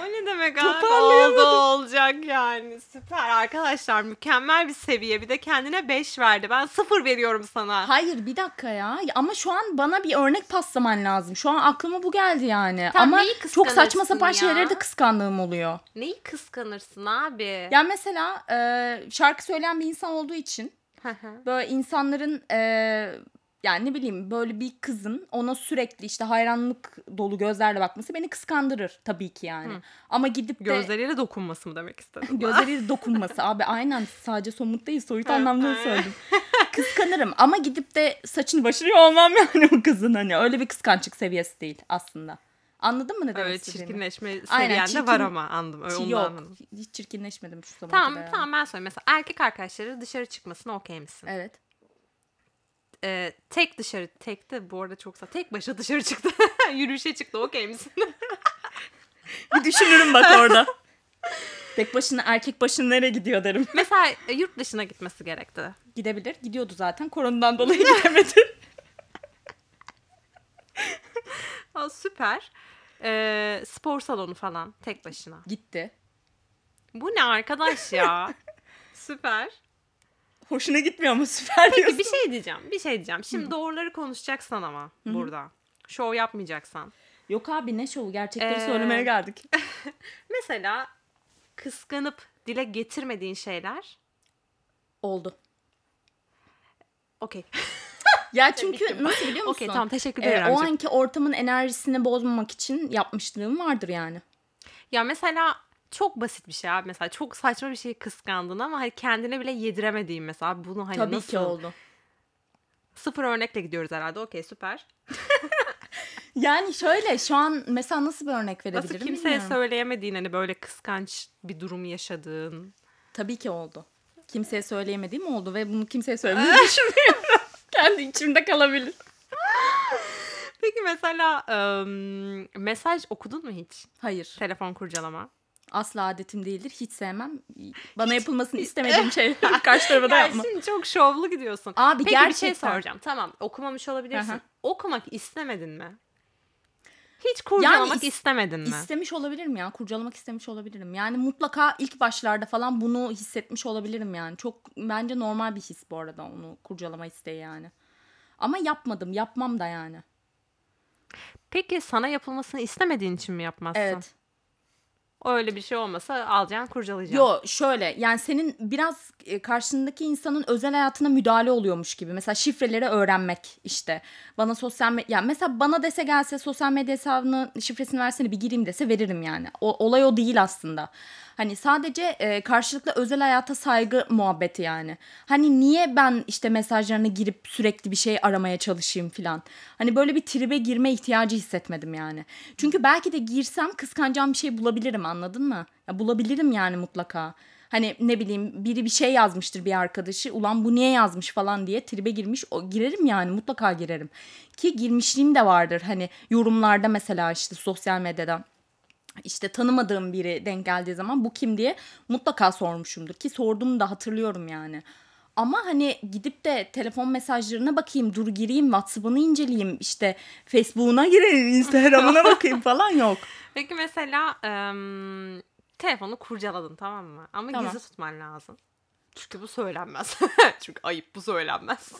O ne demek abi? Oldu olacak yani. Süper arkadaşlar mükemmel bir seviye. Bir de kendine 5 verdi. Ben 0 veriyorum sana. Hayır bir dakika ya. Ama şu an bana bir örnek paslaman lazım. Şu an aklıma bu geldi yani. Tamam, Ama neyi çok saçma kıskanırsın sapan ya? şeyleri de kıskandığım oluyor. Neyi kıskanırsın abi? Yani mesela e, şarkı söyleyen bir insan olduğu için. Böyle insanların e, yani ne bileyim böyle bir kızın ona sürekli işte hayranlık dolu gözlerle bakması beni kıskandırır tabii ki yani. Ama gidip de Gözleriyle dokunması mı demek istedin? [laughs] gözleriyle dokunması abi aynen sadece somut değil soyut anlamda söyledim. [laughs] Kıskanırım ama gidip de saçını başını olmam yani o kızın hani öyle bir kıskançlık seviyesi değil aslında. Anladın mı ne demek Öyle istediğimi? çirkinleşme seviyende çirkin- var ama anladım. Öyle onu Yok anladım. hiç çirkinleşmedim şu zamana Tamam kadar yani. tamam ben söyleyeyim. Mesela erkek arkadaşları dışarı çıkmasına okey misin? Evet. Ee, tek dışarı, tek de bu arada çoksa tek başına dışarı çıktı. [laughs] Yürüyüşe çıktı okey misin? [laughs] Bir düşünürüm bak orada. Tek başına erkek başına nereye gidiyor derim. Mesela yurt dışına gitmesi gerekti. Gidebilir. Gidiyordu zaten. Koronadan dolayı gidemedi. [laughs] Aa, süper. Ee, spor salonu falan tek başına. Gitti. Bu ne arkadaş ya? [laughs] süper. Hoşuna gitmiyor mu? Süper Peki diyorsun. bir şey diyeceğim. Bir şey diyeceğim. Şimdi doğruları konuşacaksan ama burada. Şov yapmayacaksan. Yok abi ne şovu? Gerçekleri Ee, söylemeye geldik. [laughs] Mesela kıskanıp dile getirmediğin şeyler. Oldu. Okey. Ya çünkü nasıl [laughs] biliyor musun? Okey tamam teşekkür Ee, ederim. o anki ortamın enerjisini bozmamak için yapmışlığım vardır yani. Ya mesela çok basit bir şey abi. Mesela çok saçma bir şeyi kıskandın ama hani kendine bile yediremediğin mesela. Bunu hani Tabii nasıl? ki oldu. Sıfır örnekle gidiyoruz herhalde. Okey süper. [laughs] Yani şöyle şu an mesela nasıl bir örnek verebilirim Nasıl kimseye bilmiyorum. söyleyemediğin hani böyle kıskanç bir durum yaşadığın. Tabii ki oldu. kimseye söyleyemediğim oldu ve bunu kimseye [laughs] söylemeyi düşünmüyorum. Kendi içimde kalabilir. [laughs] Peki mesela ım, mesaj okudun mu hiç? Hayır. Telefon kurcalama. Asla adetim değildir. Hiç sevmem. Bana yapılmasını istemediğim [laughs] şeyler karşı tarafa da Ya yapma. şimdi çok şovlu gidiyorsun. Abi Peki bir şey gerçekten. soracağım. Tamam okumamış olabilirsin. Hı. Okumak istemedin mi? Hiç kurcalamak is- istemedin mi? İstemiş olabilirim ya. Kurcalamak istemiş olabilirim. Yani mutlaka ilk başlarda falan bunu hissetmiş olabilirim yani. Çok bence normal bir his bu arada onu kurcalama isteği yani. Ama yapmadım. Yapmam da yani. Peki sana yapılmasını istemediğin için mi yapmazsın? Evet. Öyle bir şey olmasa alacaksın kurcalayacaksın. Yo şöyle yani senin biraz e, karşındaki insanın özel hayatına müdahale oluyormuş gibi. Mesela şifreleri öğrenmek işte. Bana sosyal medya yani mesela bana dese gelse sosyal medya hesabını şifresini versene bir gireyim dese veririm yani. O, olay o değil aslında. Hani sadece e, karşılıklı özel hayata saygı muhabbeti yani. Hani niye ben işte mesajlarına girip sürekli bir şey aramaya çalışayım filan. Hani böyle bir tribe girme ihtiyacı hissetmedim yani. Çünkü belki de girsem kıskanacağım bir şey bulabilirim anladın mı? Ya bulabilirim yani mutlaka. Hani ne bileyim biri bir şey yazmıştır bir arkadaşı. Ulan bu niye yazmış falan diye tribe girmiş. O, girerim yani mutlaka girerim. Ki girmişliğim de vardır. Hani yorumlarda mesela işte sosyal medyada işte tanımadığım biri denk geldiği zaman bu kim diye mutlaka sormuşumdur ki sorduğumu da hatırlıyorum yani. Ama hani gidip de telefon mesajlarına bakayım, dur gireyim, WhatsApp'ını inceleyeyim, işte Facebook'una gireyim, [laughs] Instagram'ına bakayım falan yok. Peki mesela ım, telefonu kurcaladın tamam mı? Ama Tamam. gizli tutman lazım. Çünkü bu söylenmez. [laughs] Çünkü ayıp bu söylenmez.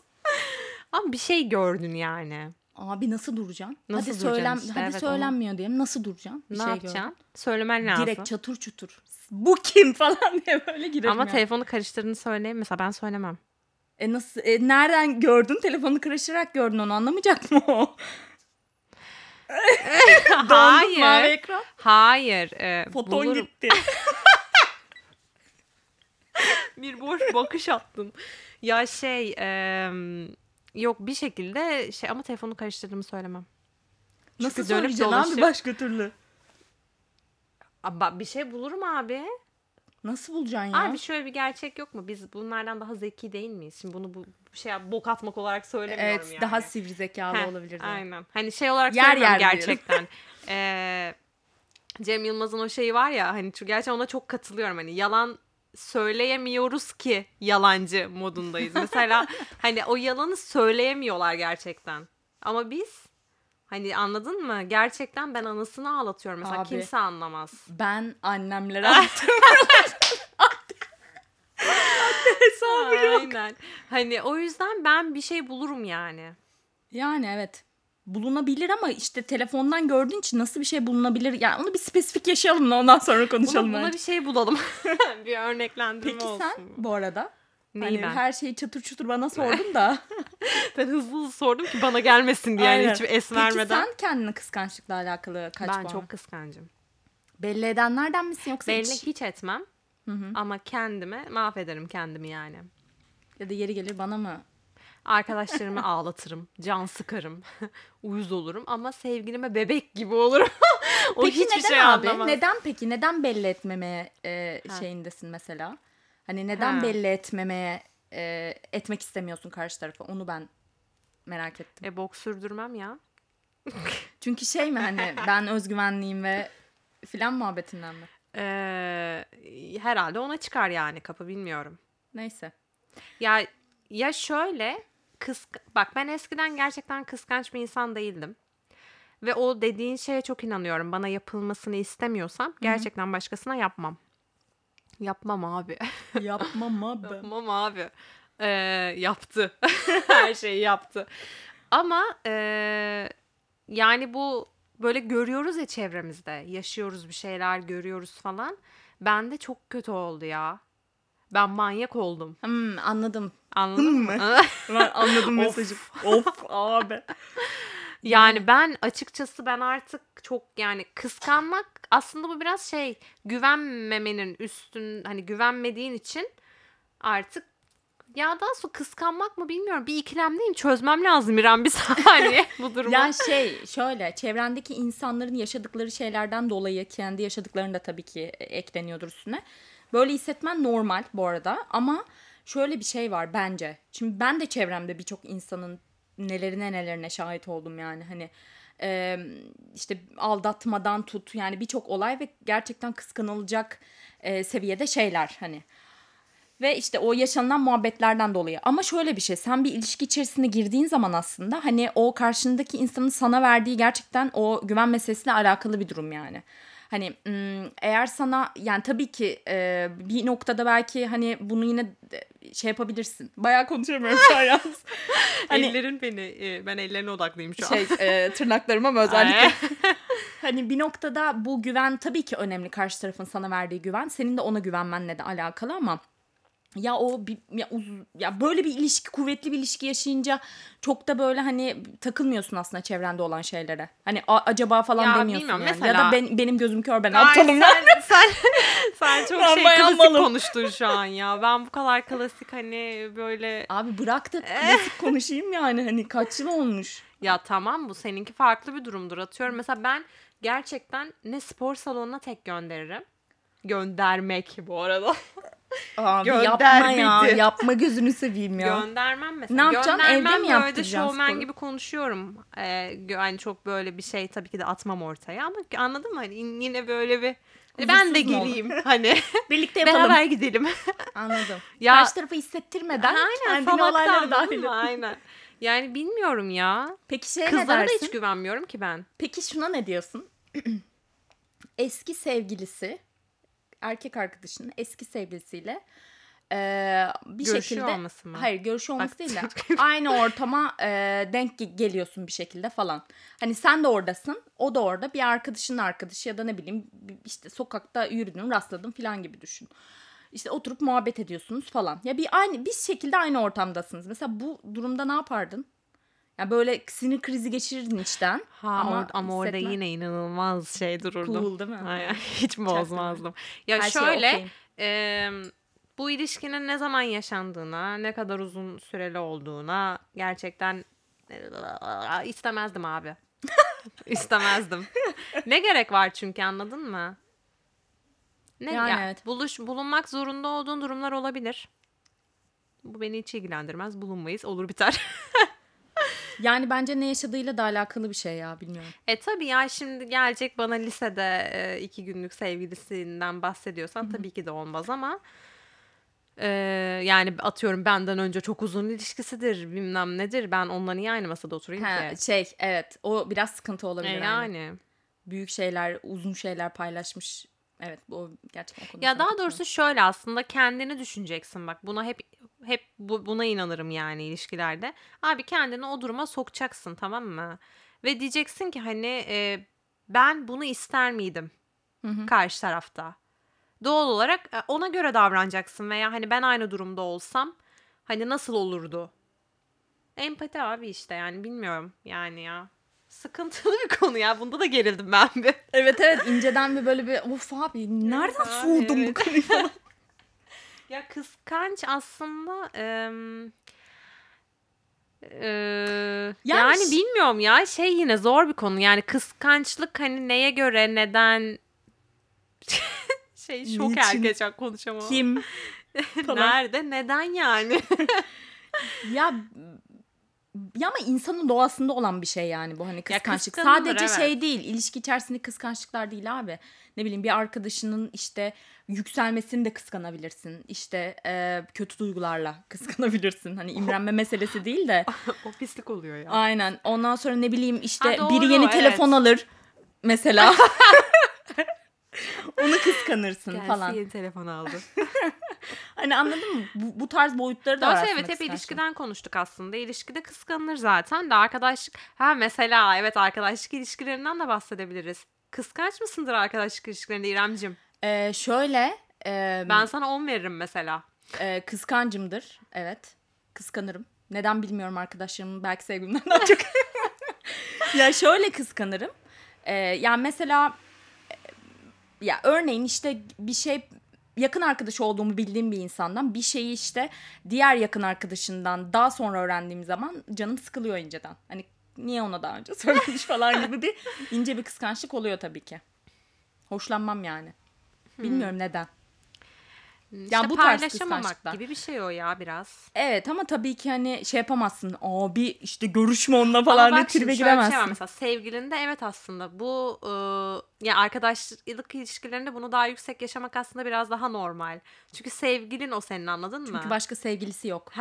[laughs] Ama bir şey gördün yani. Abi nasıl duracaksın? Nasıl hadi söylem, işte, hadi evet, söylenmiyor diyelim. Nasıl duracaksın? Bir ne şey yapacaksın? gördün. Söylemen lazım. Direkt çatır çutur. Bu kim falan [laughs] diye böyle girerim Ama yani. telefonu karıştırdığını söyleyeyim. Mesela ben söylemem. E nasıl e, nereden gördün? Telefonu karıştırarak gördün onu anlamayacak mı o? [laughs] Dondum mavi Hayır. ekran. Hayır. e, Foton bulurum. gitti. [laughs] Bir boş bakış attın. Ya şey em, yok bir şekilde şey ama telefonu karıştırdığımı söylemem. Nasıl Çünkü dönüp söyleyeceksin abi başka türlü? Aba, bir şey bulurum abi. Nasıl bulacaksın ya? Abi şöyle bir gerçek yok mu? Biz bunlardan daha zeki değil miyiz? Şimdi bunu bu şey bok atmak olarak söylemiyorum evet yani. daha sivri zekalı Heh, olabilir. diye. Aynen. Hani şey olarak Yer yer gerçekten. [laughs] Ee, Cem Yılmaz'ın o şeyi var ya hani gerçekten ona çok katılıyorum. Hani yalan söyleyemiyoruz ki yalancı modundayız. Mesela [laughs] hani o yalanı söyleyemiyorlar gerçekten. Ama biz hani anladın mı? Gerçekten ben anasını ağlatıyorum mesela Abi. kimse anlamaz. Ben annemlere hesabı yok. [laughs] Aynen. Hani o yüzden ben bir şey bulurum yani. Yani evet. Bulunabilir ama işte telefondan gördüğün için nasıl bir şey bulunabilir? Yani onu bir spesifik yaşayalım da ondan sonra Buna, konuşalım buna bence. bir şey bulalım. [laughs] bir örneklendirme Peki olsun. sen bu arada? Neyi hani ben? her şeyi çatır çutur bana [laughs] sordun da. Ben hızlı hızlı sordum ki bana gelmesin diye yani hiçbir es Peki vermeden. sen kendini kıskançlıkla alakalı kaç ben puan? çok kıskancım. Belli edenlerden misin yoksa Belli hiç? hiç etmem. Ama kendime mahvederim kendimi yani. Ya da yeri gelir bana mı? Arkadaşlarımı ağlatırım, can sıkarım, [laughs] uyuz olurum ama sevgilime bebek gibi olurum. [laughs] o Peki hiçbir neden şey abi? anlamaz. Neden peki? Neden belli etmemeye e, Ha. şeyindesin mesela? Hani neden Ha. belli etmemeye e, etmek istemiyorsun karşı tarafa? Onu ben merak ettim. E bok sürdürmem ya. [laughs] Çünkü şey mi hani ben özgüvenliyim ve filan muhabbetinden mi? Ee, herhalde ona çıkar yani kapı bilmiyorum. Neyse. Ya ya şöyle kısk bak ben eskiden gerçekten kıskanç bir insan değildim. Ve o dediğin şeye çok inanıyorum. Bana yapılmasını istemiyorsam gerçekten başkasına yapmam. Yapmam abi. [laughs] Yapmam abi. yapmam abi. Ee, yaptı. [laughs] Her şeyi yaptı. Ama ee, yani bu böyle görüyoruz ya çevremizde. Yaşıyoruz bir şeyler görüyoruz falan. Bende çok kötü oldu ya. Ben manyak oldum. Hmm, anladım. Anladın Hmm mı? [laughs] Ben [laughs] anladım mesajı. of abi. [laughs] Yani ben açıkçası ben artık çok yani kıskanmak aslında bu biraz şey güvenmemenin üstün hani güvenmediğin için artık ya daha sonra kıskanmak mı bilmiyorum bir ikilemdeyim çözmem lazım İrem bir saniye bu durumu. Ya şey şöyle çevrendeki insanların yaşadıkları şeylerden dolayı kendi yaşadıklarını da tabii ki ekleniyordur üstüne. Böyle hissetmen normal bu arada ama şöyle bir şey var bence. Şimdi ben de çevremde birçok insanın nelerine nelerine şahit oldum yani hani e, işte aldatmadan tut yani birçok olay ve gerçekten kıskanılacak e, seviyede şeyler hani. Ve işte o yaşanılan muhabbetlerden dolayı. Ama şöyle bir şey sen bir ilişki içerisine girdiğin zaman aslında hani o karşındaki insanın sana verdiği gerçekten o güven meselesiyle alakalı bir durum yani. Hani eğer sana yani tabii ki e, bir noktada belki hani bunu yine şey yapabilirsin. Bayağı konuşamıyorum şu an yalnız. [laughs] Hani Ellerin beni, e, ben ellerine odaklıyım şu an. şey e, tırnaklarıma mı özellikle Ay. [laughs] hani bir noktada bu güven tabii ki önemli karşı tarafın sana verdiği güven senin de ona güvenmenle de alakalı ama ya o bir, ya, uz- ya böyle bir ilişki kuvvetli bir ilişki yaşayınca çok da böyle hani takılmıyorsun aslında çevrende olan şeylere. Hani a- acaba falan Ya demiyorsun bilmiyorum, yani. Ya mesela- da ben, benim gözüm kör ben aptalım ya. sen, [laughs] sen, sen çok Ben şey klasik malım. konuştun şu an ya. Ben bu kadar klasik hani böyle Abi bırak da klasik konuşayım yani hani kaç yıl olmuş. ya tamam bu seninki farklı bir durumdur atıyorum. Mesela ben gerçekten ne spor salonuna tek gönderirim. Göndermek bu arada. [laughs] Abi yapma ya yapma gözünü seveyim ya. Göndermem mesela. Ne yapacaksın? Göndermem Evde mi böyle şovmen sporu? gibi konuşuyorum. Ee, hani çok böyle bir şey tabii ki de atmam ortaya ama anladın mı? Hani yine böyle bir Hani ben de Huzursuz geleyim hani [laughs] Birlikte yapalım. beraber gidelim. [laughs] Anladım. Ya- Karşı tarafı hissettirmeden Aynen kendini olaylara salaktan dahil et. Aynen. Yani bilmiyorum ya. Peki şey ne Kızlara da dersin? hiç güvenmiyorum ki ben. Peki şuna ne diyorsun? [clears throat] eski sevgilisi, erkek arkadaşının eski sevgilisiyle eee, bir Görüşüyor şekilde olması mı? hayır görüşüyor olması Bak- değil de aynı ortama eee, denk ge- geliyorsun bir şekilde falan. Hani sen de oradasın, o da orada bir arkadaşının arkadaşı ya da ne bileyim işte sokakta yürüdün, rastladın falan gibi düşün. İşte oturup muhabbet ediyorsunuz falan. Ya bir aynı bir şekilde aynı ortamdasınız. Mesela bu durumda ne yapardın? Ya böyle sinir krizi geçirirdin içten. Ha, ama, ama, ama orada hissetme. yine inanılmaz şey dururdum. Cool değil mi? Aynen. [laughs] Hiç bozmazdım. Ya Her şöyle okeyim. e, bu ilişkinin ne zaman yaşandığına, ne kadar uzun süreli olduğuna gerçekten istemezdim abi. [laughs] istemezdim. ne gerek var çünkü anladın mı? Ne Yani ya, evet. buluş bulunmak zorunda olduğun durumlar olabilir. Bu beni hiç ilgilendirmez. Bulunmayız. Olur biter. [laughs] Yani bence ne yaşadığıyla da alakalı bir şey ya bilmiyorum. E tabii ya şimdi gelecek bana lisede e, iki günlük sevgilisinden bahsediyorsan tabii ki de olmaz ama e, yani atıyorum benden önce çok uzun ilişkisidir bilmem nedir ben onunla niye aynı masada oturayım Ha, ki? şey evet o biraz sıkıntı E, olabilir. aynen. yani. Büyük şeyler uzun şeyler paylaşmış. Evet bu gerçekten o konuda Ya daha doğrusu şöyle aslında kendini düşüneceksin bak buna hep hep bu, buna inanırım yani ilişkilerde. Abi kendini o duruma sokacaksın tamam mı? Ve diyeceksin ki hani e, ben bunu ister miydim Hı hı. karşı tarafta? Doğal olarak e, ona göre davranacaksın veya hani ben aynı durumda olsam hani nasıl olurdu? Empati abi işte yani bilmiyorum yani ya. Sıkıntılı bir konu ya. Bunda da gerildim ben bir. Evet evet inceden bir böyle bir of abi nereden abi, sordun bu evet. konuyu falan. [laughs] [laughs] Ya kıskanç aslında eee, yani, Yani bilmiyorum ya şey yine zor bir konu yani kıskançlık hani neye göre neden [laughs] şey şok Niçin? geçen konuşamam. Kim? Nerede neden yani? Ya ya ama insanın doğasında olan bir şey yani bu hani kıskançlık. kıskanılır, Sadece evet. şey değil, ilişki içerisinde kıskançlıklar değil abi. Ne bileyim bir arkadaşının işte yükselmesini de kıskanabilirsin. İşte e, kötü duygularla [laughs] kıskanabilirsin. Hani [laughs] imrenme meselesi değil de. [laughs] o pislik oluyor ya. Aynen. Ondan sonra ne bileyim işte Ha, biri doğru, yeni evet. telefon alır mesela. Onu kıskanırsın Gelsi falan. yeni telefon aldı. Hani anladın mı? Bu, bu tarz boyutları da var Doğrusu aslında evet hep kıskançlığın. ilişkiden konuştuk aslında. İlişkide kıskanılır zaten de arkadaşlık. Ha mesela evet arkadaşlık ilişkilerinden de bahsedebiliriz. Kıskanç mısındır arkadaşlık ilişkilerinde İremcim? Ee, şöyle e, Ben sana 10 veririm mesela. e, kıskancımdır. Evet. Kıskanırım. Neden bilmiyorum arkadaşlarımın belki sevgimden daha çok. [laughs] ya şöyle kıskanırım. Ee, yani mesela e, ya örneğin işte bir şey yakın arkadaş olduğumu bildiğim bir insandan bir şeyi işte diğer yakın arkadaşından daha sonra öğrendiğim zaman canım sıkılıyor inceden. Hani niye ona daha önce [laughs] söylemiş falan gibi bir ince bir kıskançlık oluyor tabii ki. Hoşlanmam yani. Bilmiyorum neden. İşte bu tarz paylaşamamak kıskançlıklar. gibi bir şey o ya biraz. Evet ama tabii ki hani şey yapamazsın. Abi işte görüşme onunla falan diye tribe bir şey var giremezsin. mesela sevgilinde evet aslında bu e, ya arkadaşlık ilişkilerinde bunu daha yüksek yaşamak aslında biraz daha normal. Çünkü sevgilin o senin anladın mı? Çünkü başka sevgilisi yok.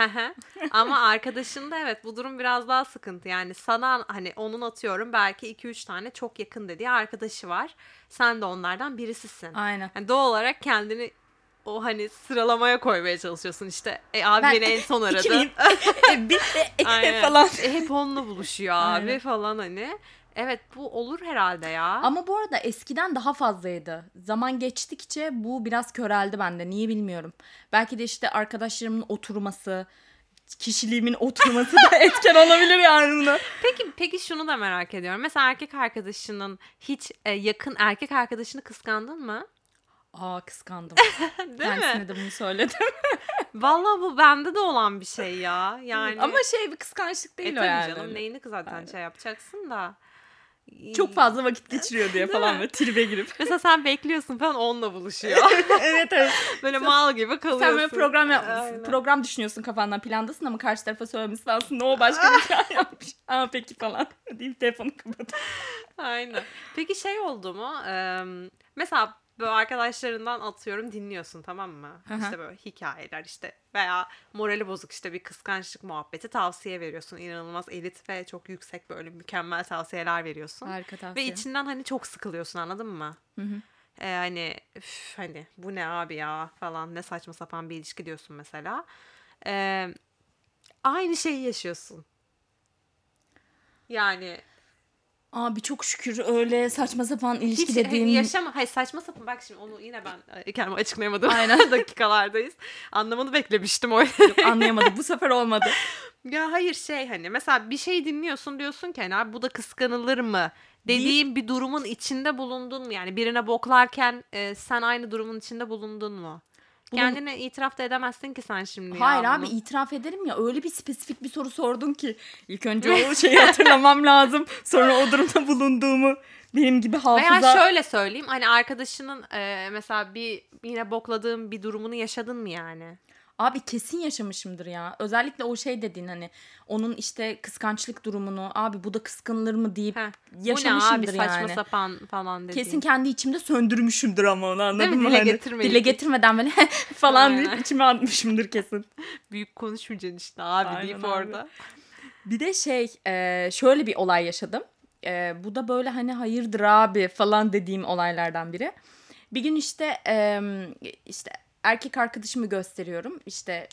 Ama arkadaşında evet bu durum biraz daha sıkıntı. Yani sana hani onun atıyorum belki 2-3 tane çok yakın dediği arkadaşı var. Sen de onlardan birisisin. Aynen. Yani doğal olarak kendini o hani sıralamaya koymaya çalışıyorsun işte. E abi Ben beni en son aradı. İkiliyim. [laughs] E, bir e, falan. E, hep onunla buluşuyor abi Aynen. falan hani. Evet bu olur herhalde ya. Ama bu arada eskiden daha fazlaydı. Zaman geçtikçe bu biraz köreldi bende. Niye bilmiyorum. Belki de işte arkadaşlarımın oturması, kişiliğimin oturması da [laughs] etken olabilir yani buna. Peki peki şunu da merak ediyorum. Mesela erkek arkadaşının hiç e, yakın erkek arkadaşını kıskandın mı? Aa kıskandım. [laughs] Değil Kendisine mi? de bunu söyledim. [laughs] Vallahi bu bende de olan bir şey ya. Yani Ama şey bir kıskançlık e, değil o tabii yani. canım neyini zaten şey yapacaksın da. Çok fazla vakit geçiriyor diye falan böyle tribe girip. [laughs] Mesela sen bekliyorsun falan onunla buluşuyor. evet evet. Böyle mal gibi kalıyorsun. Sen böyle program yapmışsın. Aynen. Program düşünüyorsun kafandan plandasın ama karşı tarafa söylemişsin aslında o başka bir şey yapmış. Aa peki falan deyip telefonu kapat. Aynen. Peki şey oldu mu? Ee, mesela böyle arkadaşlarından atıyorum dinliyorsun tamam mı? Hı hı. İşte böyle hikayeler işte veya morali bozuk işte bir kıskançlık muhabbeti tavsiye veriyorsun. İnanılmaz elit ve çok yüksek böyle mükemmel tavsiyeler veriyorsun. Harika Ve tavsiye. içinden hani çok sıkılıyorsun anladın mı? Hı hı. Ee, hani üf, hani bu ne abi ya falan ne saçma sapan bir ilişki diyorsun mesela. Ee, aynı şeyi yaşıyorsun. Yani Abi çok şükür öyle saçma sapan ilişki Hiç dediğim... hani yaşama. Hayır saçma sapan. Bak şimdi onu yine ben e, kendime açıklayamadım. Aynen. [laughs] dakikalardayız. Anlamanı beklemiştim o. Anlayamadım. Bu sefer olmadı. [laughs] ya hayır şey hani mesela bir şey dinliyorsun diyorsun ki hani abi bu da kıskanılır mı? Dediğin bir durumun içinde bulundun mu? Yani birine boklarken e, sen aynı durumun içinde bulundun mu? Bulun- Kendine itiraf da edemezsin ki sen şimdi ya Hayır abi bunu. itiraf ederim ya öyle bir spesifik bir soru sordun ki ilk [laughs] önce o şeyi hatırlamam lazım. Sonra o durumda bulunduğumu benim gibi hafıza... Veya şöyle söyleyeyim hani arkadaşının e, mesela bir yine bokladığın bir durumunu yaşadın mı yani? Abi kesin yaşamışımdır ya. Özellikle o şey dediğin hani onun işte kıskançlık durumunu abi bu da kıskanılır mı deyip Heh. Bu ne abi yaşamışımdır saçma yani. sapan falan dediğin. Kesin kendi içimde söndürmüşümdür ama onu anladın mi? mı? Dile Hani getirmeyip. Dile getirmeden böyle [laughs] falan deyip içime atmışımdır kesin. [laughs] büyük konuşmayacaksın işte abi Aynen deyip abi. orada. Bir de şey şöyle bir olay yaşadım. Bu da böyle hani hayırdır abi falan dediğim olaylardan biri. Bir gün işte işte erkek arkadaşımı gösteriyorum işte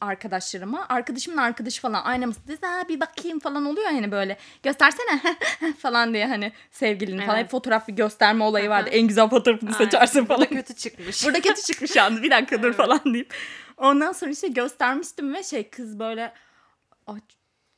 arkadaşlarıma. Arkadaşımın arkadaşı falan aynı? Ha, bir bakayım falan oluyor yani böyle. Göstersene [laughs] falan diye hani sevgilini falan. Evet. Hep fotoğraf bir gösterme olayı vardı. En güzel fotoğrafını Aynen. seçersin falan. kötü çıkmış. Burada kötü çıkmış yalnız bir dakika dur Evet. falan deyip. Ondan sonra işte göstermiştim ve şey kız böyle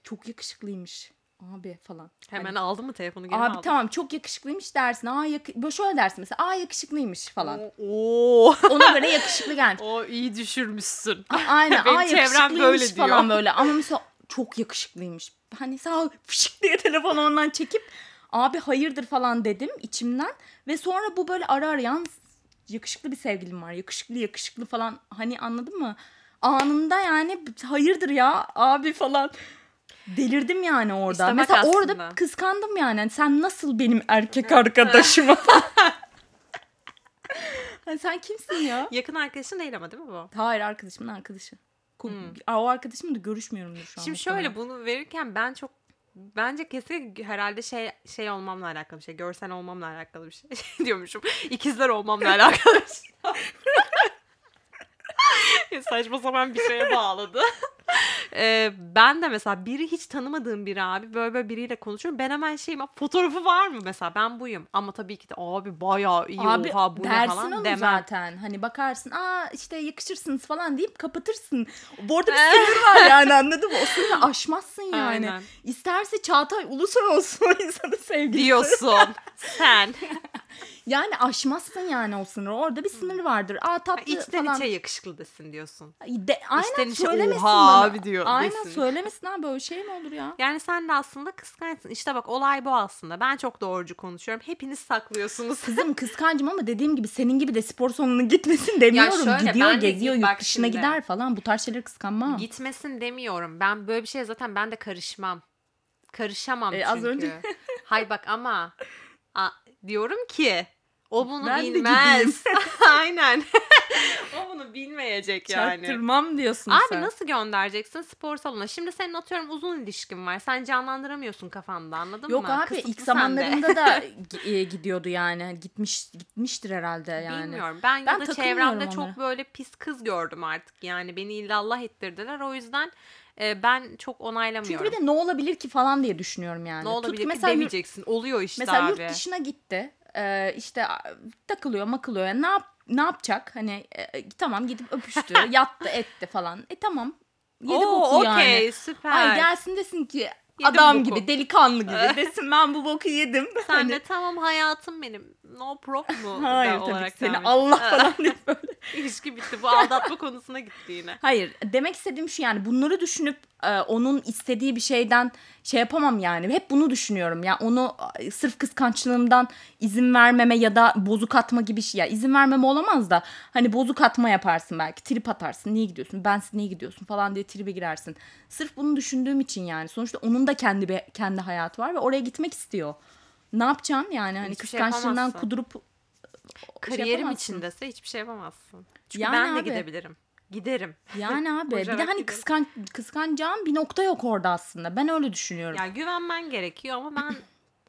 çok yakışıklıymış abi falan. Hemen Hani, aldın mı telefonu geri abi aldın? tamam çok yakışıklıymış dersin. Aa yak- böyle şöyle dersin mesela. Aa yakışıklıymış falan. Oo. [laughs] Ona göre yakışıklı gelmiş. o iyi düşürmüşsün. [laughs] Aa, Aynen. Benim Aa yakışıklıymış böyle diyor. falan böyle. Ama mesela çok yakışıklıymış. Hani sağ ol fışık diye telefonu ondan çekip abi hayırdır falan dedim içimden. Ve sonra bu böyle ara ara yalnız yakışıklı bir sevgilim var. Yakışıklı yakışıklı falan hani anladın mı? Anında yani hayırdır ya abi falan. Delirdim yani orada. İşte Mesela aslında. orada kıskandım yani. Hani Sen nasıl benim erkek [laughs] arkadaşıma. [laughs] Hani sen kimsin ya? Yakın arkadaşın değil ama değil mi bu? Hayır arkadaşımın arkadaşı. Hmm. Aa, O arkadaşımla da görüşmüyorumdur şu an. Şimdi şöyle bunu verirken ben çok bence kesin herhalde şey şey olmamla alakalı bir şey. Görsel olmamla alakalı bir şey. [laughs] diyormuşum. İkizler olmamla alakalı bir şey. Saçma sapan bir şeye bağladı. Ee, ben de mesela biri hiç tanımadığım biri abi böyle böyle biriyle konuşuyorum. Ben hemen şeyim fotoğrafı var mı mesela ben buyum. Ama tabii ki de abi bayağı iyi Abi oha bu ne falan onu demem. zaten. Hani bakarsın aa işte yakışırsınız falan deyip kapatırsın. Bu arada bir [laughs] sınır var yani anladın mı? O sınırı aşmazsın yani. Aynen. İsterse Çağatay Ulusoy olsun [laughs] o insanın sevgilisi. Diyorsun sen. [laughs] Yani aşmazsın yani o sınırı. Orada bir sınır vardır. Aa Ha, tatlı İçten falan. içe yakışıklı desin diyorsun. De, aynen İçten içe, söylemesin "Oha bana. abi" diyor, Aynen desin. [laughs] söylemesin abi böyle şey mi olur ya? Yani sen de aslında kıskançsın. İşte bak olay bu aslında. Ben çok doğrucu konuşuyorum. Hepiniz saklıyorsunuz. [laughs] Kızım kıskancım ama dediğim gibi senin gibi de spor salonuna gitmesin demiyorum. şöyle, Gidiyor geziyor git- yurt dışına şimdi. gider falan. Bu tarz şeyleri kıskanmam. Gitmesin demiyorum. Ben böyle bir şeye zaten ben de karışmam. Karışamam E, çünkü. az önce- Hay bak ama a, diyorum ki o bunu Ben bilmez. [laughs] [laughs] Aynen. o bunu bilmeyecek yani. Çaktırmam diyorsun Abi sen. nasıl göndereceksin spor salonuna? Şimdi senin atıyorum uzun ilişkin var. Sen canlandıramıyorsun kafanda anladın Yok mı? abi Kısıtlı ilk zamanlarında da [laughs] e, gidiyordu yani. Gitmiş gitmiştir herhalde yani. Bilmiyorum. Ben, Ben ya da çevremde onlara. çok böyle pis kız gördüm artık. Yani beni illallah ettirdiler. O yüzden e, ben çok onaylamıyorum. Çünkü bir de ne olabilir ki falan diye düşünüyorum yani. ne olabilir Tut ki mesela demeyeceksin. Oluyor işte Mesela abi. yurt dışına gitti. Ee, işte takılıyor makılıyor. Yani ne yap ne yapacak? Hani e, tamam gidip öpüştü, [laughs] yattı, etti falan. E tamam. Yedi Oo, boku yani. okey süper. Ay gelsin desin ki Yedim adam boku. gibi, delikanlı gibi [laughs] desin ben bu boku yedim. Sen Hani- de tamam hayatım benim. No problem? Hayır tabii olarak ki seni devam. Allah falan diye böyle. [laughs] İlişki bitti. Bu aldatma konusuna gitti yine. Hayır demek istediğim şu yani bunları düşünüp e, onun istediği bir şeyden şey yapamam yani. Hep bunu düşünüyorum. Ya onu e, sırf kıskançlığımdan izin vermeme ya da bozuk atma gibi şey. Ya izin vermeme olamaz da hani bozuk atma yaparsın belki. Trip atarsın. Niye gidiyorsun? Ben niye gidiyorsun falan diye tribe girersin. Sırf bunu düşündüğüm için yani. Sonuçta onun da kendi kendi hayatı var ve oraya gitmek istiyor. Ne yapacağım yani hani Hiçbir şey kıskançlığından yapamazsın. kudurup şey Kariyerim yapamazsın. içindese hiçbir şey yapamazsın. Çünkü Yani ben de abi. gidebilirim. Giderim. Yani [laughs] abi bir de hani kıskan kıskanacağım bir nokta yok orada aslında. Ben öyle düşünüyorum. Ya güvenmen gerekiyor ama ben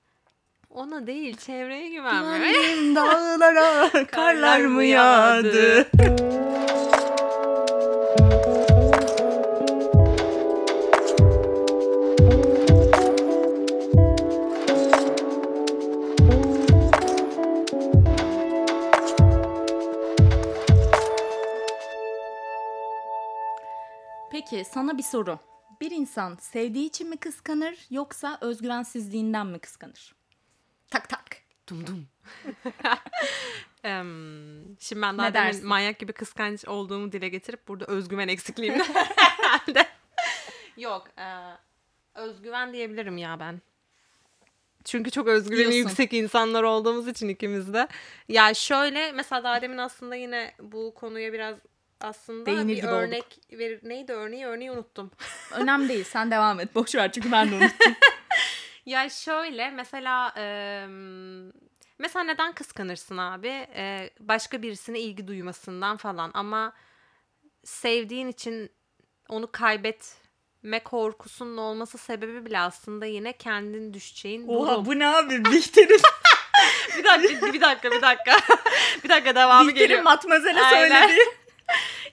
[laughs] ona değil çevreye güvenmiyorum. Güvendiğim dağlara [laughs] karlar mı yağdı? Sana bir soru. Bir insan sevdiği için mi kıskanır yoksa özgüvensizliğinden mi kıskanır? Tak tak. Dum dum. [laughs] Em, şimdi ben daha demin manyak gibi kıskanç olduğumu dile getirip burada özgüven eksikliğimden. [laughs] Yok. e, özgüven diyebilirim ya ben. Çünkü çok özgüveni Diyorsun. yüksek insanlar olduğumuz için ikimiz de. Ya şöyle mesela daha demin aslında yine bu konuya biraz aslında Değinir bir olduk. örnek verir. Neydi örneği? Örneği unuttum. [laughs] Önemli değil sen devam et. Boş ver çünkü ben de unuttum. [laughs] Ya şöyle mesela em, mesela neden kıskanırsın abi? E, başka birisine ilgi duymasından falan ama sevdiğin için onu kaybetme korkusunun olması sebebi bile aslında yine kendin düşeceğin durum. Oha bu ne abi? Bihter'in, [laughs] Bir dakika, bir dakika, bir dakika. bir dakika devamı Bihter'in geliyor. matmazele Aynen.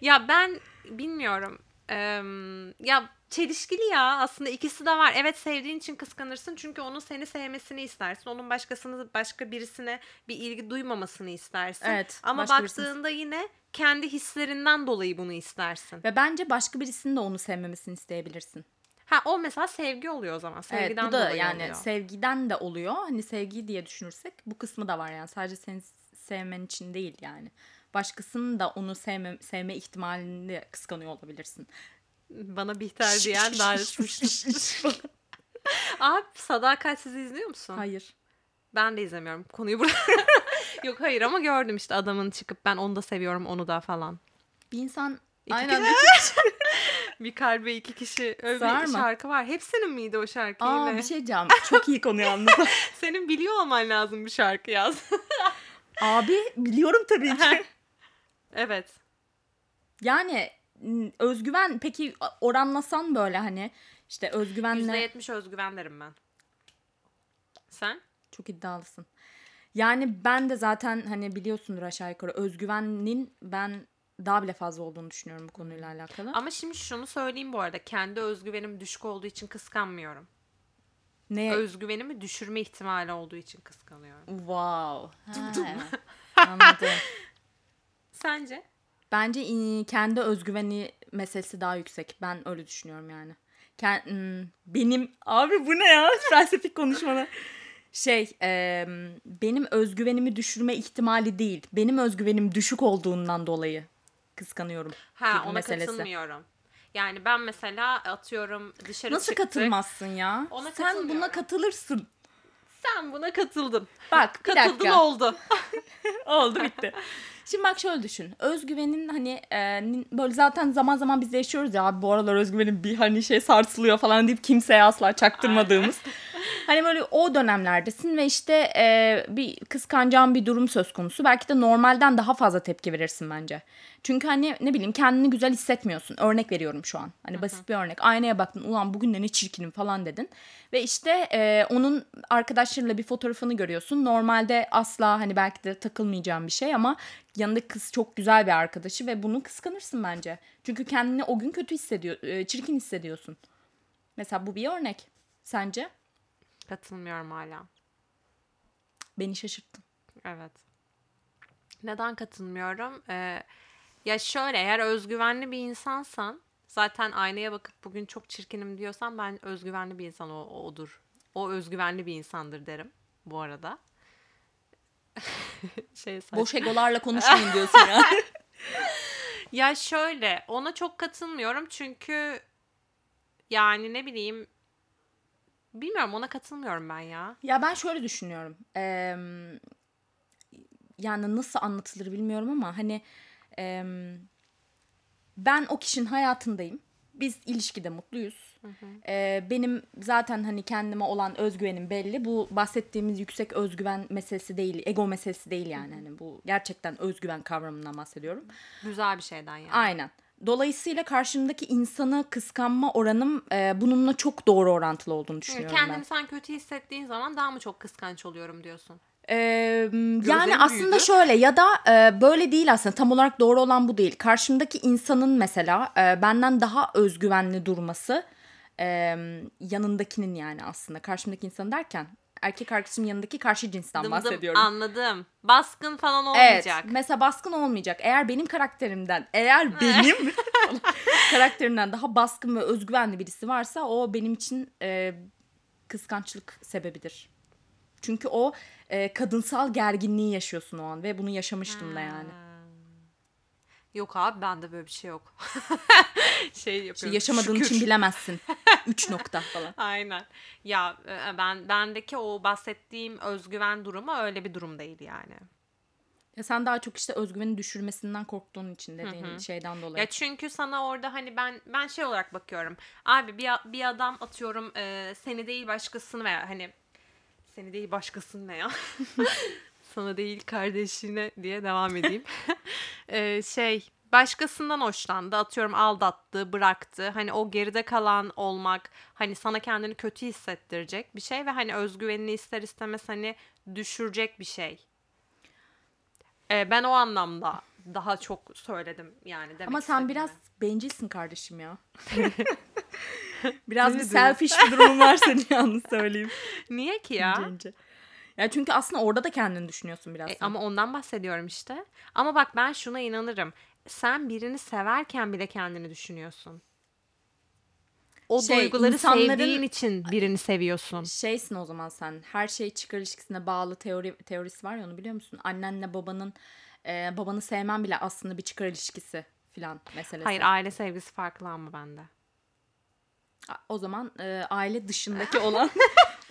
Ya ben bilmiyorum. Em, ya çelişkili ya aslında ikisi de var. Evet sevdiğin için kıskanırsın çünkü onun seni sevmesini istersin. Onun başkasını başka birisine bir ilgi duymamasını istersin. Evet, Ama başka birisini- baktığında yine kendi hislerinden dolayı bunu istersin. Ve bence başka birisinin de onu sevmemesini isteyebilirsin. Ha o mesela sevgi oluyor o zaman. Sevgiden evet bu da yani oluyor. sevgiden de oluyor. Hani sevgi diye düşünürsek bu kısmı da var yani. Sadece seni sevmen için değil yani. Başkasının da onu sevme, sevme ihtimalini kıskanıyor olabilirsin. Bana Bihter diyen daha Abi Sadakatsiz izliyor musun? Hayır. Ben de izlemiyorum. Konuyu burada. [laughs] Yok hayır ama gördüm işte adamın çıkıp ben onu da seviyorum onu da falan. Bir insan İki aynen [laughs] Bir kalbe iki kişi öyle bir şarkı var. Hepsinin miydi o şarkı Aa yine? bir şey diyeceğim. Çok iyi konu yalnız. [laughs] Senin biliyor olman lazım bir şarkı yaz. Abi biliyorum tabii ki. Evet. Yani özgüven peki oranlasan böyle hani işte özgüvenle %70 özgüven derim ben. Sen? çok iddialısın. Yani ben de zaten hani biliyorsundur aşağı yukarı özgüvenin ben daha bile fazla olduğunu düşünüyorum bu konuyla alakalı. Ama şimdi şunu söyleyeyim bu arada. Kendi özgüvenim düşük olduğu için kıskanmıyorum. ne? Özgüvenimi düşürme ihtimali olduğu için kıskanıyorum. wow. Ha, Anladım. [laughs] Sence? Bence in- kendi özgüveni meselesi daha yüksek. Ben öyle düşünüyorum yani. Benim abi bu ne ya [laughs] felsefik konuşmalar. Şey e, benim özgüvenimi düşürme ihtimali değil. Benim özgüvenim düşük olduğundan dolayı kıskanıyorum. Ha ona meselesi. katılmıyorum. Yani ben mesela atıyorum dışarı Nasıl çıktık. katılmazsın ya? Ona Sen buna katılırsın. Sen buna katıldın. Bak bir Katıldın dakika. oldu. [laughs] Oldu bitti. [laughs] Şimdi bak şöyle düşün. Özgüvenin hani e, böyle zaten zaman zaman biz de yaşıyoruz ya abi bu aralar özgüvenim bir hani şey sarsılıyor falan deyip kimseye asla çaktırmadığımız. hani böyle o dönemlerdesin ve işte e, bir kıskanacağın bir durum söz konusu. Belki de normalden daha fazla tepki verirsin bence. Çünkü hani ne bileyim kendini güzel hissetmiyorsun. Örnek veriyorum şu an. Hani basit bir örnek. Aynaya baktın ulan bugün de ne çirkinim falan dedin. Ve işte e, onun arkadaşlarıyla bir fotoğrafını görüyorsun. Normalde asla hani belki de takılmayacağın bir şey ama yanındaki kız çok güzel bir arkadaşı ve bunu kıskanırsın bence. Çünkü kendini o gün kötü hissediyor, e, çirkin hissediyorsun. Mesela bu bir örnek. Sence? Katılmıyorum hala. Beni şaşırttın. Evet. Neden katılmıyorum? Ee, ya şöyle eğer özgüvenli bir insansan zaten aynaya bakıp bugün çok çirkinim diyorsan ben özgüvenli bir insan o, odur. O özgüvenli bir insandır derim bu arada. [laughs] şey saçma. Boş egolarla konuşmayın diyorsun ya. [laughs] Ya şöyle ona çok katılmıyorum çünkü yani ne bileyim bilmiyorum ona katılmıyorum ben ya. Ya ben şöyle düşünüyorum. Eee, yani nasıl anlatılır bilmiyorum ama hani eee, ben o kişinin hayatındayım. Biz ilişkide mutluyuz. Eee, benim zaten hani kendime olan özgüvenim belli. Bu bahsettiğimiz yüksek özgüven meselesi değil, ego meselesi değil yani. Hani bu gerçekten özgüven kavramından bahsediyorum. Güzel bir şeyden yani. Aynen. Dolayısıyla karşımdaki insanı kıskanma oranım eee, bununla çok doğru orantılı olduğunu düşünüyorum ben. Kendini sen kötü hissettiğin zaman daha mı çok kıskanç oluyorum diyorsun? Ee, yani aslında büyüdü. şöyle ya da e, böyle değil aslında tam olarak doğru olan bu değil. Karşımdaki insanın mesela e, benden daha özgüvenli durması e, yanındakinin yani aslında karşımdaki insan derken erkek arkadaşımın yanındaki karşı cinsten Dım dım, bahsediyorum. anladım. Baskın falan Evet olmayacak. mesela baskın olmayacak. Eğer benim karakterimden eğer benim [laughs] karakterimden daha baskın ve özgüvenli birisi varsa o benim için e, kıskançlık sebebidir. Çünkü o e, kadınsal gerginliği yaşıyorsun o an ve bunu yaşamıştım da yani. Yok abi bende böyle bir şey yok. [laughs] şey yapıyorum. İşte yaşamadığın şükür. için [laughs] bilemezsin. Üç nokta falan. Aynen. Ya e, ben bendeki o bahsettiğim özgüven durumu öyle bir durum değil yani. Ya sen daha çok işte özgüveni düşürmesinden korktuğun için dediğin şeyden dolayı. Ya çünkü sana orada hani ben ben şey olarak bakıyorum. Abi bir bir adam atıyorum e, seni değil başkasını veya hani seni değil başkasını ne ya? [laughs] Sana değil kardeşine diye devam edeyim. [laughs] E, şey başkasından hoşlandı atıyorum aldattı bıraktı hani o geride kalan olmak hani sana kendini kötü hissettirecek bir şey ve hani özgüvenini ister istemez hani düşürecek bir şey. E, ben o anlamda daha çok söyledim yani demek Ama sen istediğimi. biraz bencilsin kardeşim ya. [laughs] [laughs] biraz bir selfish bir durumun var senin [laughs] yalnız söyleyeyim. Niye ki ya? Bence. Ya çünkü aslında orada da kendini düşünüyorsun biraz. E, ama ondan bahsediyorum işte. Ama bak ben şuna inanırım. Sen birini severken bile kendini düşünüyorsun. O Şey, duyguları insanların- sevdiğin için birini seviyorsun. Şeysin o zaman sen. Her şey çıkar ilişkisine bağlı teori teorisi var ya onu biliyor musun? Annenle babanın e, babanı sevmen bile aslında bir çıkar ilişkisi filan meselesi. Hayır aile sevgisi farklı ama bende. O zaman e, aile dışındaki [laughs] olan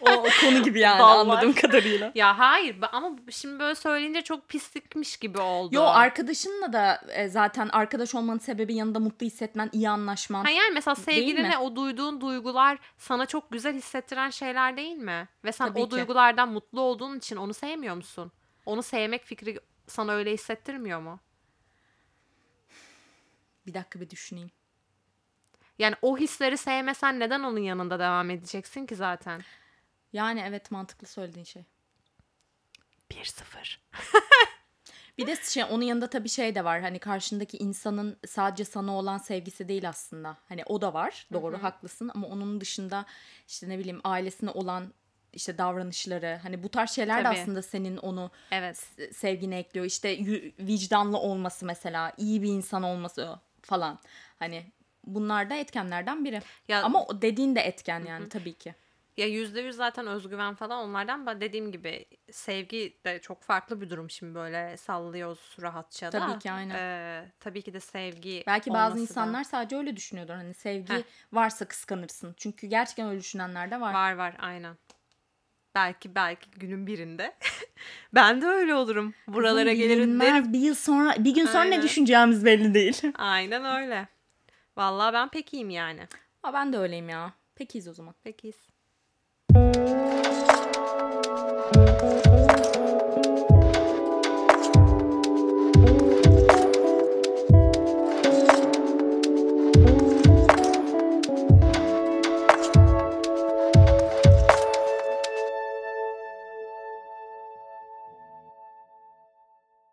o, o konu gibi yani Dallar. anladığım kadarıyla. Ya hayır ama şimdi böyle söyleyince çok pislikmiş gibi oldu. Yo arkadaşınla da e, zaten arkadaş olmanın sebebi yanında mutlu hissetmen, iyi anlaşman. Ha yani mesela sevgiline o duyduğun duygular sana çok güzel hissettiren şeyler değil mi? Ve sen Tabii o ki. duygulardan mutlu olduğun için onu sevmiyor musun? Onu sevmek fikri sana öyle hissettirmiyor mu? Bir dakika bir düşüneyim. Yani o hisleri sevmesen neden onun yanında devam edeceksin ki zaten? Yani evet mantıklı söylediğin şey. 1-0. Bir de şey onun yanında tabii şey de var. Hani karşındaki insanın sadece sana olan sevgisi değil aslında. Hani o da var. Doğru haklısın ama onun dışında işte ne bileyim ailesine olan işte davranışları hani bu tarz şeyler de Tabii. aslında senin onu Evet. sevgine ekliyor. İşte vicdanlı olması mesela, iyi bir insan olması falan. Hani bunlar da etkenlerden biri. Ya- Ama o dediğin de etken yani tabii ki. Ya %100 zaten özgüven falan onlardan. Ben dediğim gibi sevgi de çok farklı bir durum şimdi böyle sallıyoruz rahatça da. Tabii ki, aynen. Ee, tabii ki de sevgi Belki bazı olması da insanlar sadece öyle düşünüyordur. Hani sevgi Heh. varsa kıskanırsın. Çünkü gerçekten öyle düşünenler de var. var var aynen. Belki belki günün birinde [laughs] ben de öyle olurum. Buralara Kızım, gelirim derim. Bir yıl sonra, bir gün sonra ne Aynen. düşüneceğimiz belli değil. Aynen öyle. Vallahi ben pek iyiyim yani. Aa, ben de öyleyim ya. Pekiyiz o zaman. Pek iyiyiz.